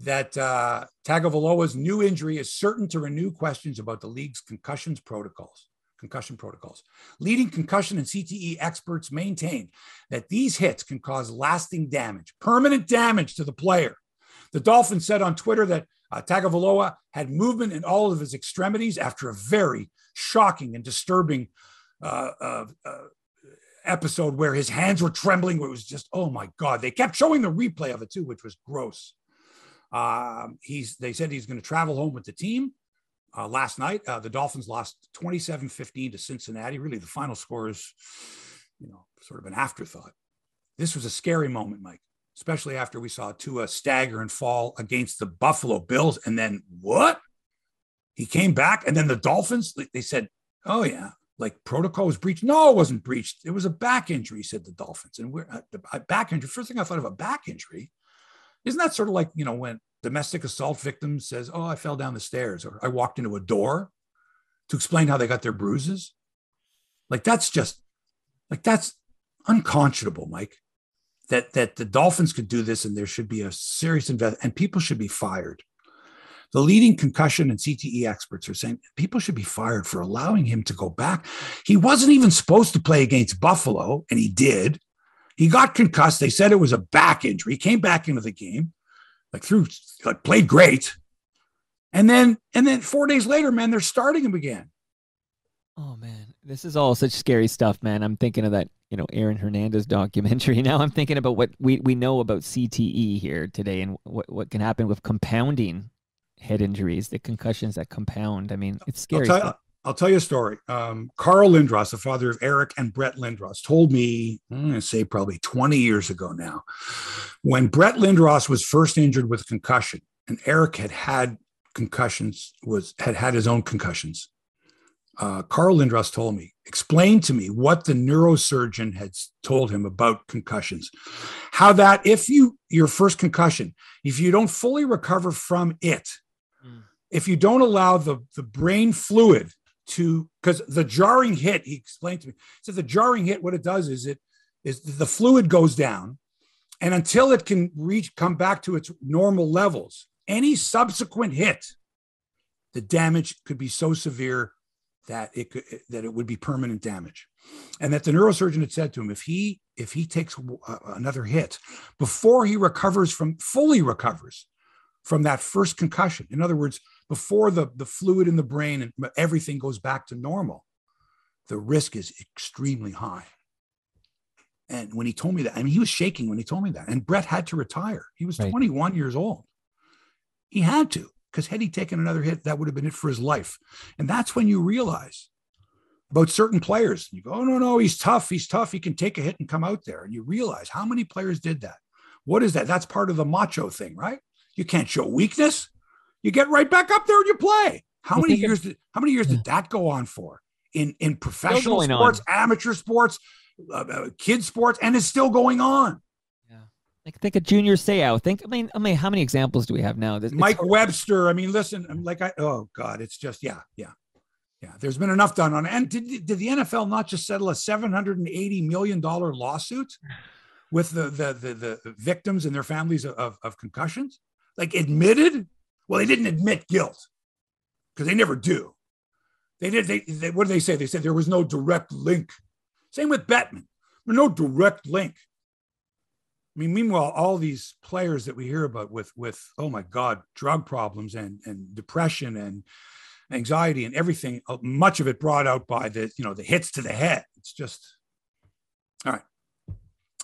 that uh, Tagovailoa's new injury is certain to renew questions about the league's concussions protocols. Concussion protocols. Leading concussion and CTE experts maintain that these hits can cause lasting damage, permanent damage to the player. The Dolphins said on Twitter that uh, Tagovailoa had movement in all of his extremities after a very shocking and disturbing uh, uh, uh episode where his hands were trembling. Where it was just, oh my God. They kept showing the replay of it too, which was gross. Um, he's they said he's going to travel home with the team. Uh, last night, uh, the Dolphins lost 27 15 to Cincinnati. Really, the final score is, you know, sort of an afterthought. This was a scary moment, Mike, especially after we saw Tua stagger and fall against the Buffalo Bills. And then what? He came back, and then the Dolphins, they said, oh, yeah, like protocol was breached. No, it wasn't breached. It was a back injury, said the Dolphins. And we're uh, the back injury. First thing I thought of a back injury. Isn't that sort of like, you know, when domestic assault victim says, Oh, I fell down the stairs or I walked into a door to explain how they got their bruises? Like that's just like that's unconscionable, Mike. That that the Dolphins could do this and there should be a serious invest and people should be fired. The leading concussion and CTE experts are saying people should be fired for allowing him to go back. He wasn't even supposed to play against Buffalo, and he did. He got concussed. They said it was a back injury. He came back into the game, like through, like played great. And then, and then four days later, man, they're starting him again. Oh man, this is all such scary stuff, man. I'm thinking of that, you know, Aaron Hernandez documentary. Now I'm thinking about what we, we know about CTE here today and what, what can happen with compounding head injuries, the concussions that compound. I mean, it's scary. I'll tell, I'll tell you a story. Um, Carl Lindros, the father of Eric and Brett Lindros, told me, I'm going to say probably 20 years ago now, when Brett Lindros was first injured with concussion, and Eric had had concussions, was had had his own concussions. Uh, Carl Lindros told me, explained to me what the neurosurgeon had told him about concussions. How that if you your first concussion, if you don't fully recover from it, if you don't allow the, the brain fluid to because the jarring hit he explained to me so the jarring hit what it does is it is the fluid goes down and until it can reach come back to its normal levels any subsequent hit the damage could be so severe that it could that it would be permanent damage. And that the neurosurgeon had said to him if he if he takes uh, another hit before he recovers from fully recovers from that first concussion in other words before the, the fluid in the brain and everything goes back to normal, the risk is extremely high. And when he told me that, I mean, he was shaking when he told me that. And Brett had to retire. He was right. 21 years old. He had to, because had he taken another hit, that would have been it for his life. And that's when you realize about certain players. You go, oh, no, no, he's tough. He's tough. He can take a hit and come out there. And you realize how many players did that. What is that? That's part of the macho thing, right? You can't show weakness you get right back up there and you play. How many years did how many years did that go on for in in professional sports, on. amateur sports, uh, uh, kids sports, and it's still going on. Yeah, like think of Junior Seau. Think I mean I mean how many examples do we have now? It's Mike Webster. I mean, listen, like I oh god, it's just yeah yeah. Yeah, there's been enough done on it. And did, did the NFL not just settle a $780 million lawsuit with the, the, the, the victims and their families of, of concussions? Like admitted well, they didn't admit guilt because they never do. They did. They, they, what did they say? They said there was no direct link. Same with Bettman. No direct link. I mean, meanwhile, all these players that we hear about with with oh my God, drug problems and and depression and anxiety and everything, uh, much of it brought out by the you know the hits to the head. It's just all right.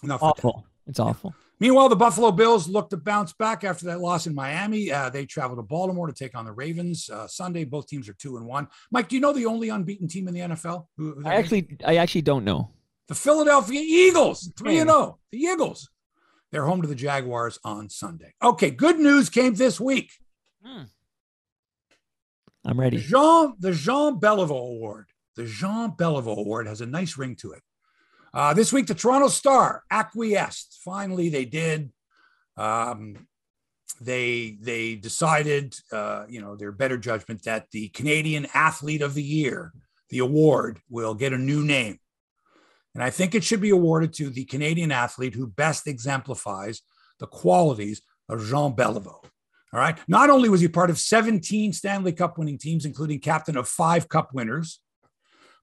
Enough awful. It's awful. Meanwhile, the Buffalo Bills look to bounce back after that loss in Miami. Uh, they travel to Baltimore to take on the Ravens uh, Sunday. Both teams are two and one. Mike, do you know the only unbeaten team in the NFL? Who, I actually, I actually don't know. The Philadelphia Eagles, three and zero. Oh. The Eagles. They're home to the Jaguars on Sunday. Okay, good news came this week. Hmm. I'm ready. Jean, the Jean Beliveau Award. The Jean Beliveau Award has a nice ring to it. Uh, this week, the Toronto Star acquiesced. Finally, they did. Um, they they decided, uh, you know, their better judgment that the Canadian Athlete of the Year, the award, will get a new name, and I think it should be awarded to the Canadian athlete who best exemplifies the qualities of Jean Beliveau. All right. Not only was he part of 17 Stanley Cup winning teams, including captain of five Cup winners,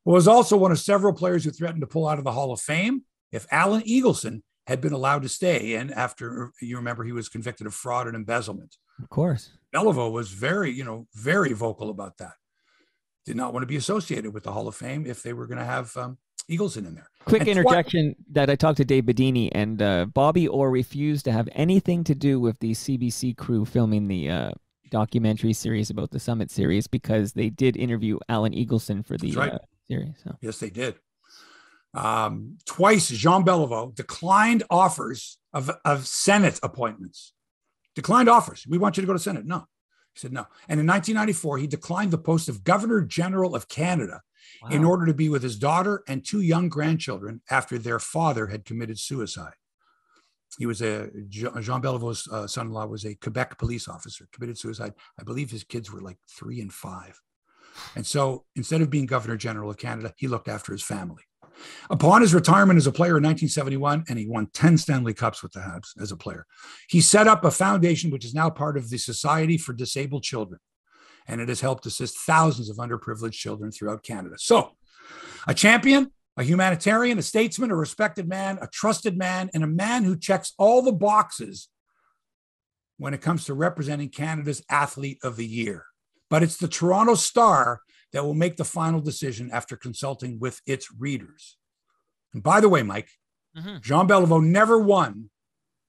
was also one of several players who threatened to pull out of the Hall of Fame if Alan Eagleson had been allowed to stay. And after you remember, he was convicted of fraud and embezzlement. Of course. Beliveau was very, you know, very vocal about that. Did not want to be associated with the Hall of Fame if they were going to have um, Eagleson in there. Quick and interjection twi- that I talked to Dave Bidini and uh, Bobby Orr refused to have anything to do with the CBC crew filming the uh, documentary series about the Summit series because they did interview Alan Eagleson for the right. uh, series. So. Yes, they did. Um, twice, Jean Beliveau declined offers of, of Senate appointments. Declined offers. We want you to go to Senate. No. He said no. And in 1994, he declined the post of Governor General of Canada wow. in order to be with his daughter and two young grandchildren after their father had committed suicide. He was a Jean Beliveau's uh, son-in-law was a Quebec police officer, committed suicide. I believe his kids were like three and five. And so instead of being Governor General of Canada, he looked after his family. Upon his retirement as a player in 1971, and he won 10 Stanley Cups with the Habs as a player, he set up a foundation which is now part of the Society for Disabled Children. And it has helped assist thousands of underprivileged children throughout Canada. So, a champion, a humanitarian, a statesman, a respected man, a trusted man, and a man who checks all the boxes when it comes to representing Canada's athlete of the year. But it's the Toronto Star that will make the final decision after consulting with its readers. And by the way, Mike, mm-hmm. Jean Beliveau never won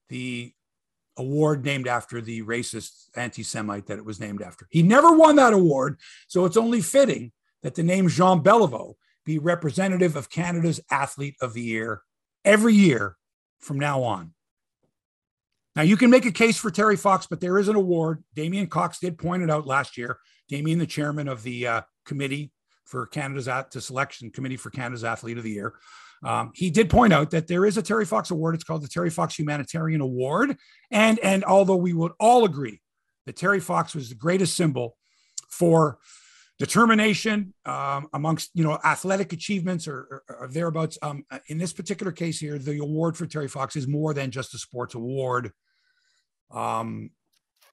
the award named after the racist anti Semite that it was named after. He never won that award. So it's only fitting that the name Jean Beliveau be representative of Canada's Athlete of the Year every year from now on. Now, you can make a case for Terry Fox, but there is an award. Damien Cox did point it out last year. Damien, the chairman of the uh, committee for Canada's at the selection committee for Canada's Athlete of the Year. Um, he did point out that there is a Terry Fox Award. It's called the Terry Fox Humanitarian Award, and and although we would all agree that Terry Fox was the greatest symbol for determination um, amongst you know athletic achievements or, or, or thereabouts. Um, in this particular case here, the award for Terry Fox is more than just a sports award. Um,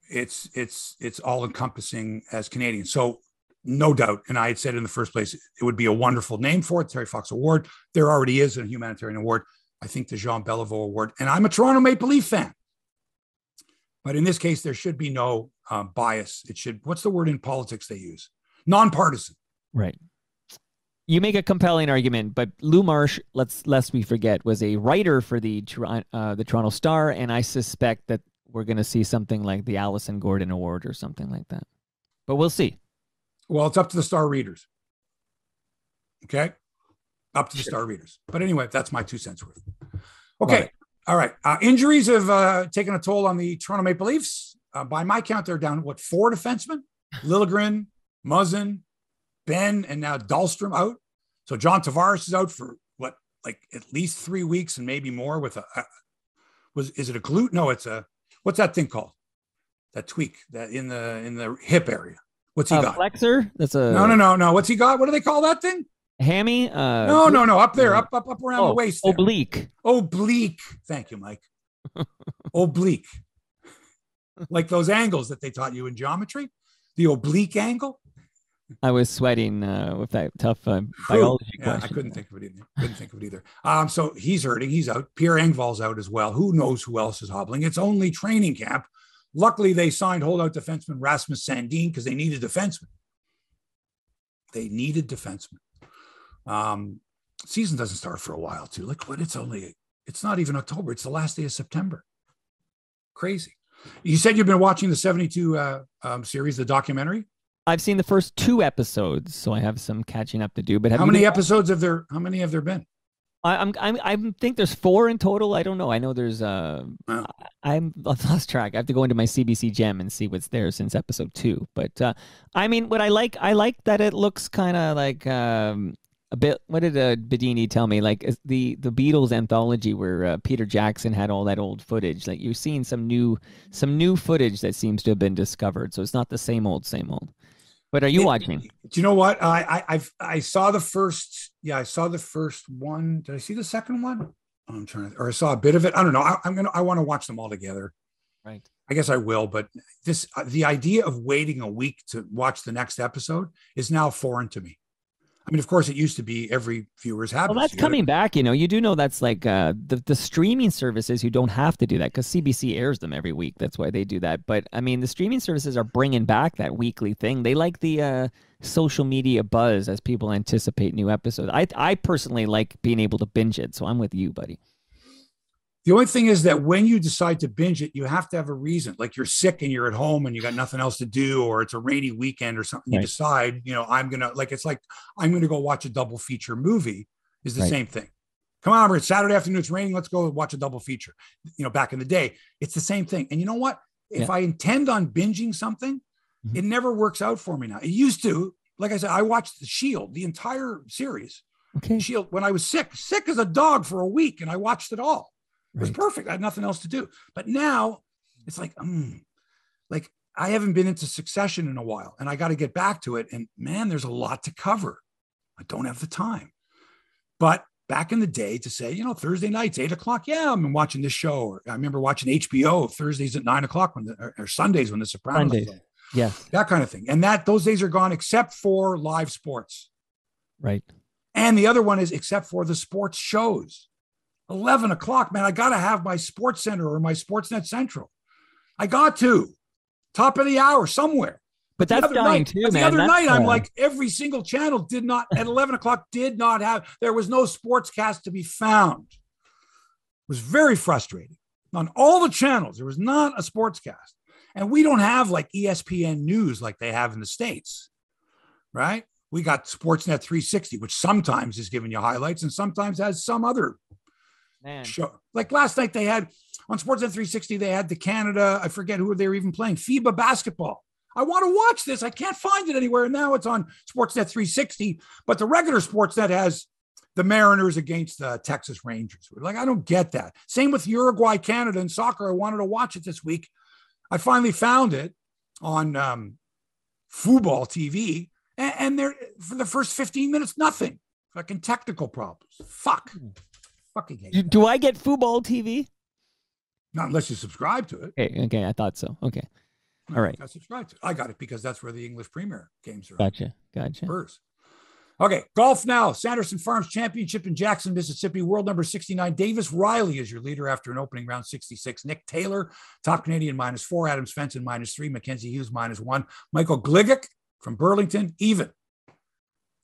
it's it's it's all encompassing as Canadian. So no doubt. And I had said in the first place, it would be a wonderful name for it, Terry Fox Award. There already is a humanitarian award. I think the Jean Beliveau Award. And I'm a Toronto Maple Leaf fan. But in this case, there should be no um, bias. It should, what's the word in politics they use? Nonpartisan. Right. You make a compelling argument, but Lou Marsh, let's lest we forget, was a writer for the uh, the Toronto Star, and I suspect that we're going to see something like the Alison Gordon Award or something like that. But we'll see. Well, it's up to the star readers. Okay. Up to the sure. star readers. But anyway, that's my two cents worth. Okay. All right. Uh, injuries have uh, taken a toll on the Toronto Maple Leafs. Uh, by my count, they're down, what, four defensemen? Liljegren, Muzzin, Benn, and now Dahlstrom out. So John Tavares is out for what, like at least three weeks and maybe more with a, a was, is it a glute? No, it's a, what's that thing called? That tweak that in the, in the hip area. What's he uh, got? Flexor. That's a no, no, no, no. What's he got? What do they call that thing? Hammy. Uh, no, no, no. Up there, up, up, up around oh, the waist. There. Oblique. Oblique. Thank you, Mike. oblique. Like those angles that they taught you in geometry, the oblique angle. I was sweating uh, with that tough uh, biology yeah, question. I couldn't think of it either. Couldn't think of it either. Um, so he's hurting. He's out. Pierre Engvall's out as well. Who knows who else is hobbling? It's only training camp. Luckily, they signed holdout defenseman Rasmus Sandin because they needed defenseman. They needed defensemen. Um, season doesn't start for a while, too. Like what? It's only, it's not even October. It's the last day of September. Crazy. You said you've been watching the 72 uh, um, series, the documentary? I've seen the first two episodes, so I have some catching up to do. But how many episodes have there? How many have there been? I, I'm, I'm I think there's four in total. I don't know. I know there's uh, wow. I'm I've lost track. I have to go into my CBC Gem and see what's there since episode two. But uh, I mean, what I like, I like that it looks kind of like um, a bit. What did uh, Bidini tell me? Like the the Beatles anthology where uh, Peter Jackson had all that old footage. Like you're seeing some new some new footage that seems to have been discovered. So it's not the same old, same old. But are you it, watching? Do you know what? I I I've, i saw the first. Yeah, I saw the first one. Did I see the second one? Oh, I'm trying to, or I saw a bit of it. I don't know. I, am gonna. I want to watch them all together. Right. I guess I will. But this, uh, the idea of waiting a week to watch the next episode is now foreign to me. I mean, of course, it used to be every viewer's habit. Well, that's coming back. You know, you do know that's like uh, the the streaming services who don't have to do that because CBC airs them every week. That's why they do that. But I mean, the streaming services are bringing back that weekly thing. They like the uh, social media buzz as people anticipate new episodes. I I personally like being able to binge it, so I'm with you, buddy. The only thing is that when you decide to binge it, you have to have a reason. Like you're sick and you're at home and you got nothing else to do, or it's a rainy weekend or something. Right. You decide, you know, I'm gonna like it's like I'm gonna go watch a double feature movie. Is the right. same thing. Come on, it's Saturday afternoon. It's raining. Let's go watch a double feature. You know, back in the day, it's the same thing. And you know what? If yeah. I intend on binging something, mm-hmm. it never works out for me now. It used to. Like I said, I watched The Shield, the entire series. Okay. Shield when I was sick, sick as a dog for a week, and I watched it all. It was perfect. I had nothing else to do. But now it's like, mm, like I haven't been into succession in a while and I got to get back to it. And man, there's a lot to cover. I don't have the time. But back in the day to say, you know, Thursday nights, eight o'clock, yeah, I'm watching this show. Or I remember watching HBO Thursdays at nine o'clock when the, or, or Sundays when the Sopranos. Sundays. Yeah. That kind of thing. And that those days are gone except for live sports. Right. And the other one is except for the sports shows. 11 o'clock, man, I got to have my Sports Center or my Sportsnet Central. I got to. Top of the hour somewhere. But that's the dying night, too, man. The other that's, night, I'm like, every single channel did not, at 11 o'clock, did not have, there was no sportscast to be found. It was very frustrating. On all the channels, there was not a sportscast. And we don't have like ESPN news like they have in the States, right? We got Sportsnet 360, which sometimes is giving you highlights and sometimes has some other Man. show. Like last night, they had on Sportsnet 360, they had the Canada, I forget who they were even playing, FIBA basketball. I want to watch this. I can't find it anywhere. And now it's on Sportsnet 360, but the regular Sportsnet has the Mariners against the Texas Rangers. Like, I don't get that. Same with Uruguay, Canada, and soccer. I wanted to watch it this week. I finally found it on um, Football TV, and, and there for the first 15 minutes, nothing. Fucking technical problems. Fuck. Fucking hate. Do, do I get football TV? Not unless you subscribe to it. Okay, okay, I thought so. Okay, all right. I subscribe to it. I got it because that's where the English Premier games are. Gotcha, gotcha. Spurs. Okay, golf now. Sanderson Farms Championship in Jackson, Mississippi. World number 69. Davis Riley is your leader after an opening round 66. Nick Taylor, top Canadian, minus four. Adam Svensson, minus three. Mackenzie Hughes, minus one. Michael Gligic from Burlington, even.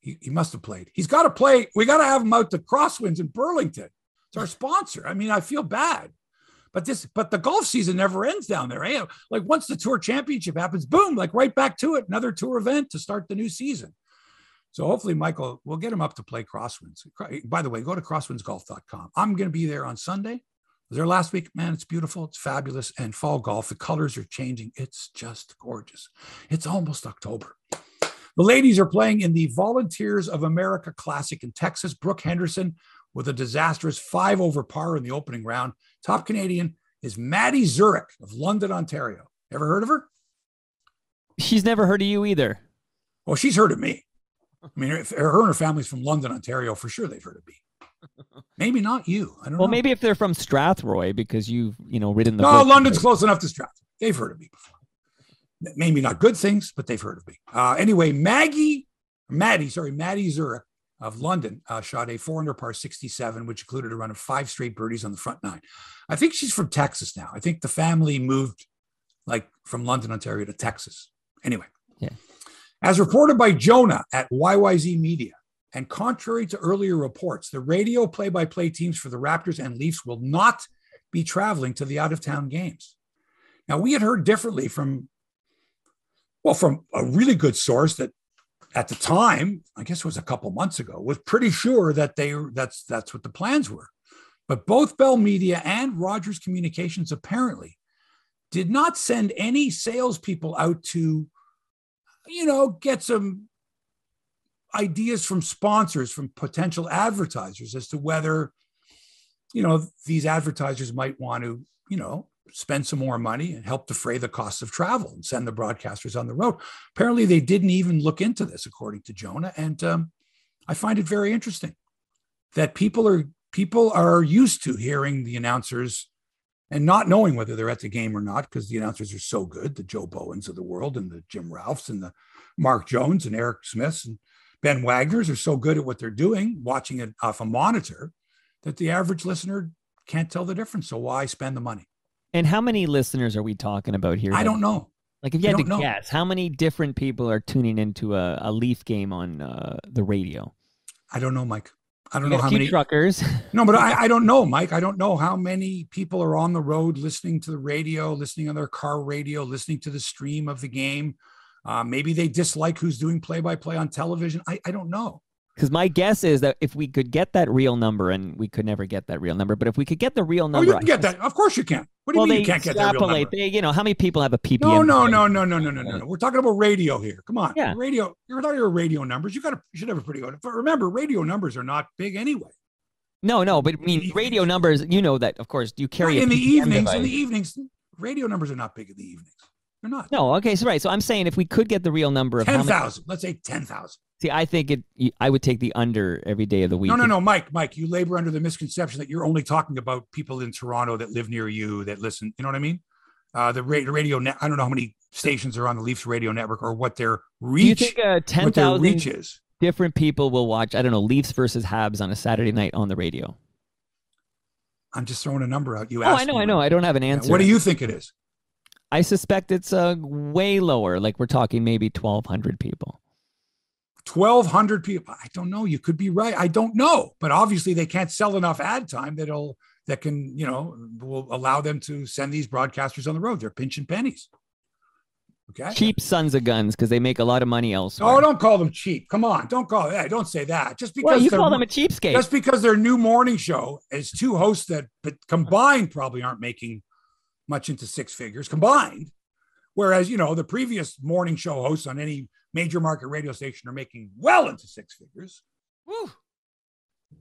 He, he must have played. He's got to play. We got to have him out to Crosswinds in Burlington. It's our sponsor. I mean, I feel bad. But this, but the golf season never ends down there. Eh? Like once the tour championship happens, boom, like right back to it, another tour event to start the new season. So hopefully, Michael, we'll get him up to play Crosswinds. By the way, go to crosswindsgolf.com. I'm going to be there on Sunday. There last week. Man, it's beautiful. It's fabulous. And fall golf, the colors are changing. It's just gorgeous. It's almost October. The ladies are playing in the Volunteers of America Classic in Texas. Brooke Henderson with a disastrous five over par in the opening round. Top Canadian is Maddie Szeryk of London, Ontario. Ever heard of her? She's never heard of you either. Well, she's heard of me. I mean, her, her and her family's from London, Ontario. For sure, they've heard of me. Maybe not you. I don't know. well, know. maybe if they're from Strathroy because you've you know ridden the. No, London's close enough to Strathroy. They've heard of me before. Maybe not good things, but they've heard of me. Uh, anyway, Maggie, Maddie, sorry, Maddie Szeryk of London uh, shot a 400 par 67, which included a run of five straight birdies on the front nine. I think she's from Texas now. I think the family moved like from London, Ontario to Texas. Anyway, yeah. as reported by Jonah at YYZ Media, and contrary to earlier reports, the radio play by play teams for the Raptors and Leafs will not be traveling to the out of town games. Now, we had heard differently from, well, from a really good source that at the time, I guess it was a couple months ago, was pretty sure that they that's that's what the plans were. But both Bell Media and Rogers Communications apparently did not send any salespeople out to, you know, get some ideas from sponsors, from potential advertisers as to whether, you know, these advertisers might want to, you know, spend some more money and help defray the costs of travel and send the broadcasters on the road. Apparently, they didn't even look into this, according to Jonah. And um, I find it very interesting that people are people are used to hearing the announcers and not knowing whether they're at the game or not because the announcers are so good, the Joe Bowens of the world and the Jim Ralphs and the Mark Jones and Eric Smiths and Ben Wagner's are so good at what they're doing, watching it off a monitor, that the average listener can't tell the difference. So why spend the money? And how many listeners are we talking about here? I don't know. Like, if you had to know. guess, how many different people are tuning into a, a Leaf game on uh, the radio? I don't know, Mike. I don't You know how many. truckers. No, but I, I don't know, Mike. I don't know how many people are on the road listening to the radio, listening on their car radio, listening to the stream of the game. Uh, maybe they dislike who's doing play by play on television. I, I don't know. Because my guess is that if we could get that real number, and we could never get that real number, but if we could get the real Oh, number, you can get that. Of course you can. What do you well, mean you can't get that real number? They, you know, how many people have a PPM? No, no, no, no, no, no, no, no, no. We're talking about radio here. Come on. Yeah. Radio. You're talking about radio numbers. You got to, you should have a pretty good. But remember, radio numbers are not big anyway. No, no, but I mean, radio numbers. You know that, of course. You carry a in the evenings. device. In the evenings, radio numbers are not big in the evenings. They're not. No, okay, so right. So I'm saying if we could get the real number of Ten many. Let's say ten thousand. See, I think it. I would take the under every day of the week. No, no, no, Mike, Mike, you labor under the misconception that you're only talking about people in Toronto that live near you that listen. You know what I mean? Uh, the ra- radio net. I don't know how many stations are on the Leafs radio network or what their reach. Do you think uh, ten thousand different people will watch? I don't know, Leafs versus Habs on a Saturday night on the radio? I'm just throwing a number out. You Oh, asked. I know, me. I know. I don't have an answer. What do you think it is? I suspect it's uh, way lower. Like we're talking maybe twelve hundred people. 1,200 people. I don't know. You could be right. I don't know. But obviously, they can't sell enough ad time that'll that can you know will allow them to send these broadcasters on the road. They're pinching pennies. Okay. Cheap sons of guns because they make a lot of money elsewhere. Oh, don't call them cheap. Come on, don't call. Hey, don't say that. Just because well, you call them a cheapskate. just because their new morning show is two hosts that but combined probably aren't making much into six figures combined whereas you know the previous morning show hosts on any major market radio station are making well into six figures Woo.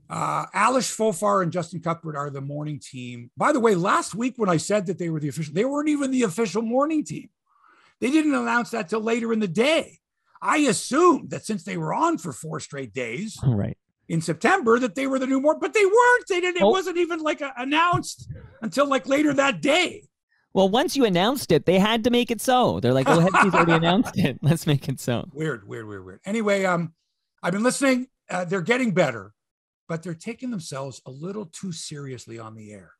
uh, Ailish Forfar and Justin Cuthbert are the morning team. By the way, last week when I said that they were the official, they weren't even the official morning team. They didn't announce that till later in the day. I assumed that since they were on for four straight days, All right. in September that they were the new more, but they weren't. They didn't. It Nope. wasn't even like a, announced until like later that day. Well, once you announced it, they had to make it so. They're like, "Oh, Hefty's already announced it. Let's make it so." Weird, weird, weird, weird. Anyway, um, I've been listening. Uh, they're getting better, but they're taking themselves a little too seriously on the air.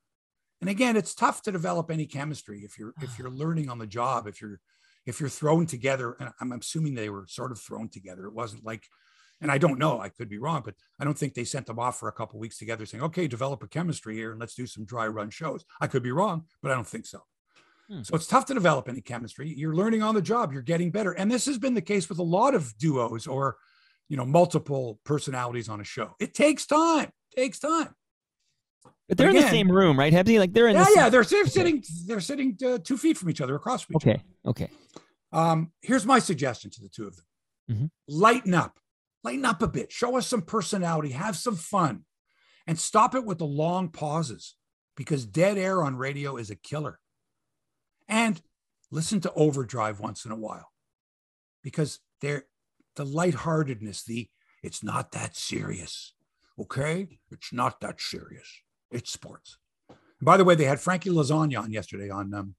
And again, it's tough to develop any chemistry if you're if you're learning on the job. If you're if you're thrown together, and I'm assuming they were sort of thrown together. It wasn't like, and I don't know. I could be wrong, but I don't think they sent them off for a couple weeks together, saying, "Okay, develop a chemistry here and let's do some dry run shows." I could be wrong, but I don't think so. Hmm. So it's tough to develop any chemistry. You're learning on the job. You're getting better, and this has been the case with a lot of duos or, you know, multiple personalities on a show. It takes time. takes time. But they're in the same room, right, Hefty? Like they're in Yeah, the yeah. They're, they're sitting. They're sitting uh, two feet from each other, across from each other. Okay. Okay. Um, here's my suggestion to the two of them Mhm. lighten up, lighten up a bit, show us some personality, have some fun, and stop it with the long pauses because dead air on radio is a killer. And listen to Overdrive once in a while because they're the lightheartedness, the it's not that serious. Okay? It's not that serious. It's sports. By the way, they had Frankie Lasagna on yesterday on um,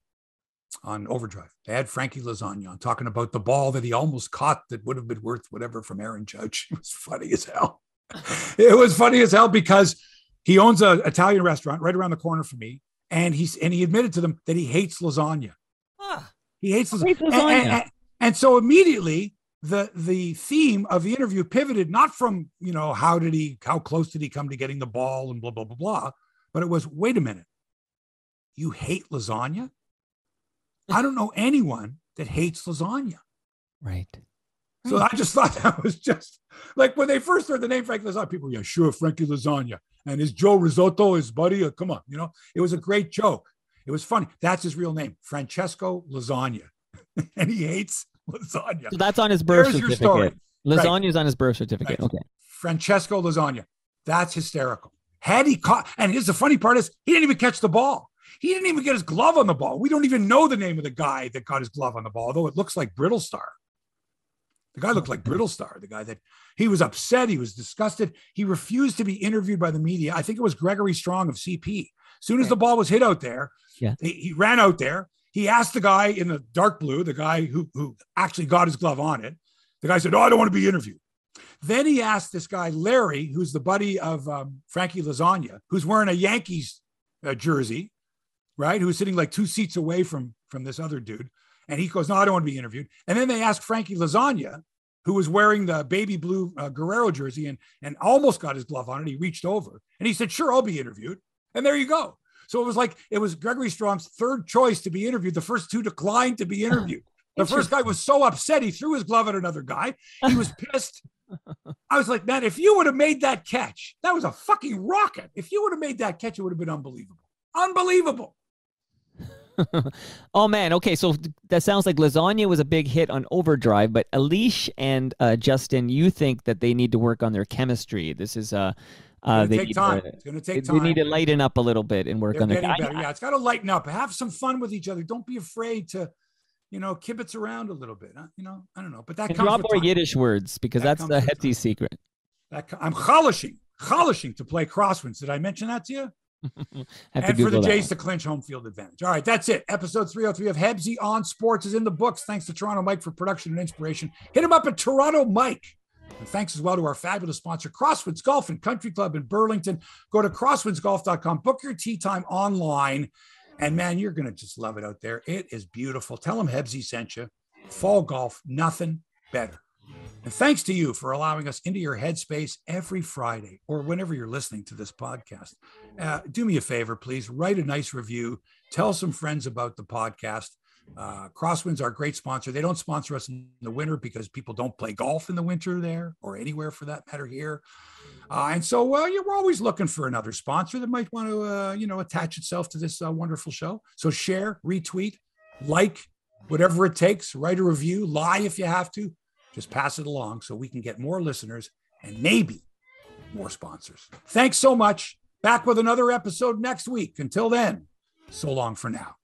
on Overdrive. They had Frankie Lasagna on talking about the ball that he almost caught that would have been worth whatever from Aaron Judge. It was funny as hell. it was funny as hell because he owns an Italian restaurant right around the corner from me, and he's and he admitted to them that he hates lasagna. Ah, He hates lasagna. Hates And- lasagna. And, and- and so immediately the the theme of the interview pivoted not from you know how did he how close did he come to getting the ball and blah blah blah blah, but it was wait a minute, you hate lasagna? I don't know anyone that hates lasagna. right. So I just thought that was just like when they first heard the name Frankie Lasagna, people were, yeah, sure, Frankie Lasagna. And is Joe Risotto his buddy? Uh, come on, you know, it was a great joke. It was funny. That's his real name, Francesco Lasagna. and he hates lasagna. So that's on his birth There's your certificate. story. Lasagna's on his birth certificate. Right. Okay. Francesco Lasagna. That's hysterical. Had he caught, and here's the funny part is he didn't even catch the ball. He didn't even get his glove on the ball. We don't even know the name of the guy that got his glove on the ball, although it looks like Brittlestar. The guy looked like Brittlestar, the guy that he was upset, he was disgusted. He refused to be interviewed by the media. I think it was Gregory Strong of CP. As soon as the ball was hit out there, Yeah. he, he ran out there. He asked the guy in the dark blue, the guy who, who actually got his glove on it. The guy said, Oh, I don't want to be interviewed. Then he asked this guy, Larry, who's the buddy of um, Frankie Lasagna, who's wearing a Yankees uh, jersey, right? Who's sitting like two seats away from, from this other dude. And he goes, No, I don't want to be interviewed. And then they asked Frankie Lasagna, who was wearing the baby blue uh, Guerrero jersey and, and almost got his glove on it. He reached over and he said, Sure, I'll be interviewed. And there you go. So it was like it was Gregory Strong's third choice to be interviewed. The first two declined to be interviewed. The first guy was so upset he threw his glove at another guy. He was pissed. I was like, man, if you would have made that catch, that was a fucking rocket. If you would have made that catch, it would have been unbelievable. Unbelievable. oh man, okay, so that sounds like lasagna was a big hit on Overdrive, but Ailish and uh, Justin, you think that they need to work on their chemistry. This is uh, uh, they take time. To, it's going to take time. They need to lighten up a little bit and work They're on their. Better. Yeah, it's got to lighten up. Have some fun with each other. Don't be afraid to, you know, kibitz around a little bit. Huh? You know, I don't know, but that and comes drop more Yiddish words because that that's the Hetty secret. That I'm chalishing, chalishing to play crosswinds. Did I mention that to you? and for the Jays to clinch home field advantage. All right, that's it. Episode 303 of Hebsy on Sports is in the books. Thanks to Toronto Mike for production and inspiration. Hit him up at Toronto Mike and thanks as well to our fabulous sponsor, Crosswinds Golf and Country Club in Burlington. Go to crosswindsgolf.com, book your tee time online. And man, you're going to just love it out there. It is beautiful. Tell them Hebsy sent you. Fall golf, nothing better. And thanks to you for allowing us into your headspace every Friday or whenever you're listening to this podcast. Uh, do me a favor, please write a nice review. Tell some friends about the podcast. Uh, Crosswinds are a great sponsor. They don't sponsor us in the winter because people don't play golf in the winter there or anywhere for that matter here. Uh, and so, yeah, we're always looking for another sponsor that might want to, uh, you know, attach itself to this uh, wonderful show. So share, retweet, like, whatever it takes. Write a review, lie if you have to. Just pass it along so we can get more listeners and maybe more sponsors. Thanks so much. Back with another episode next week. Until then, so long for now.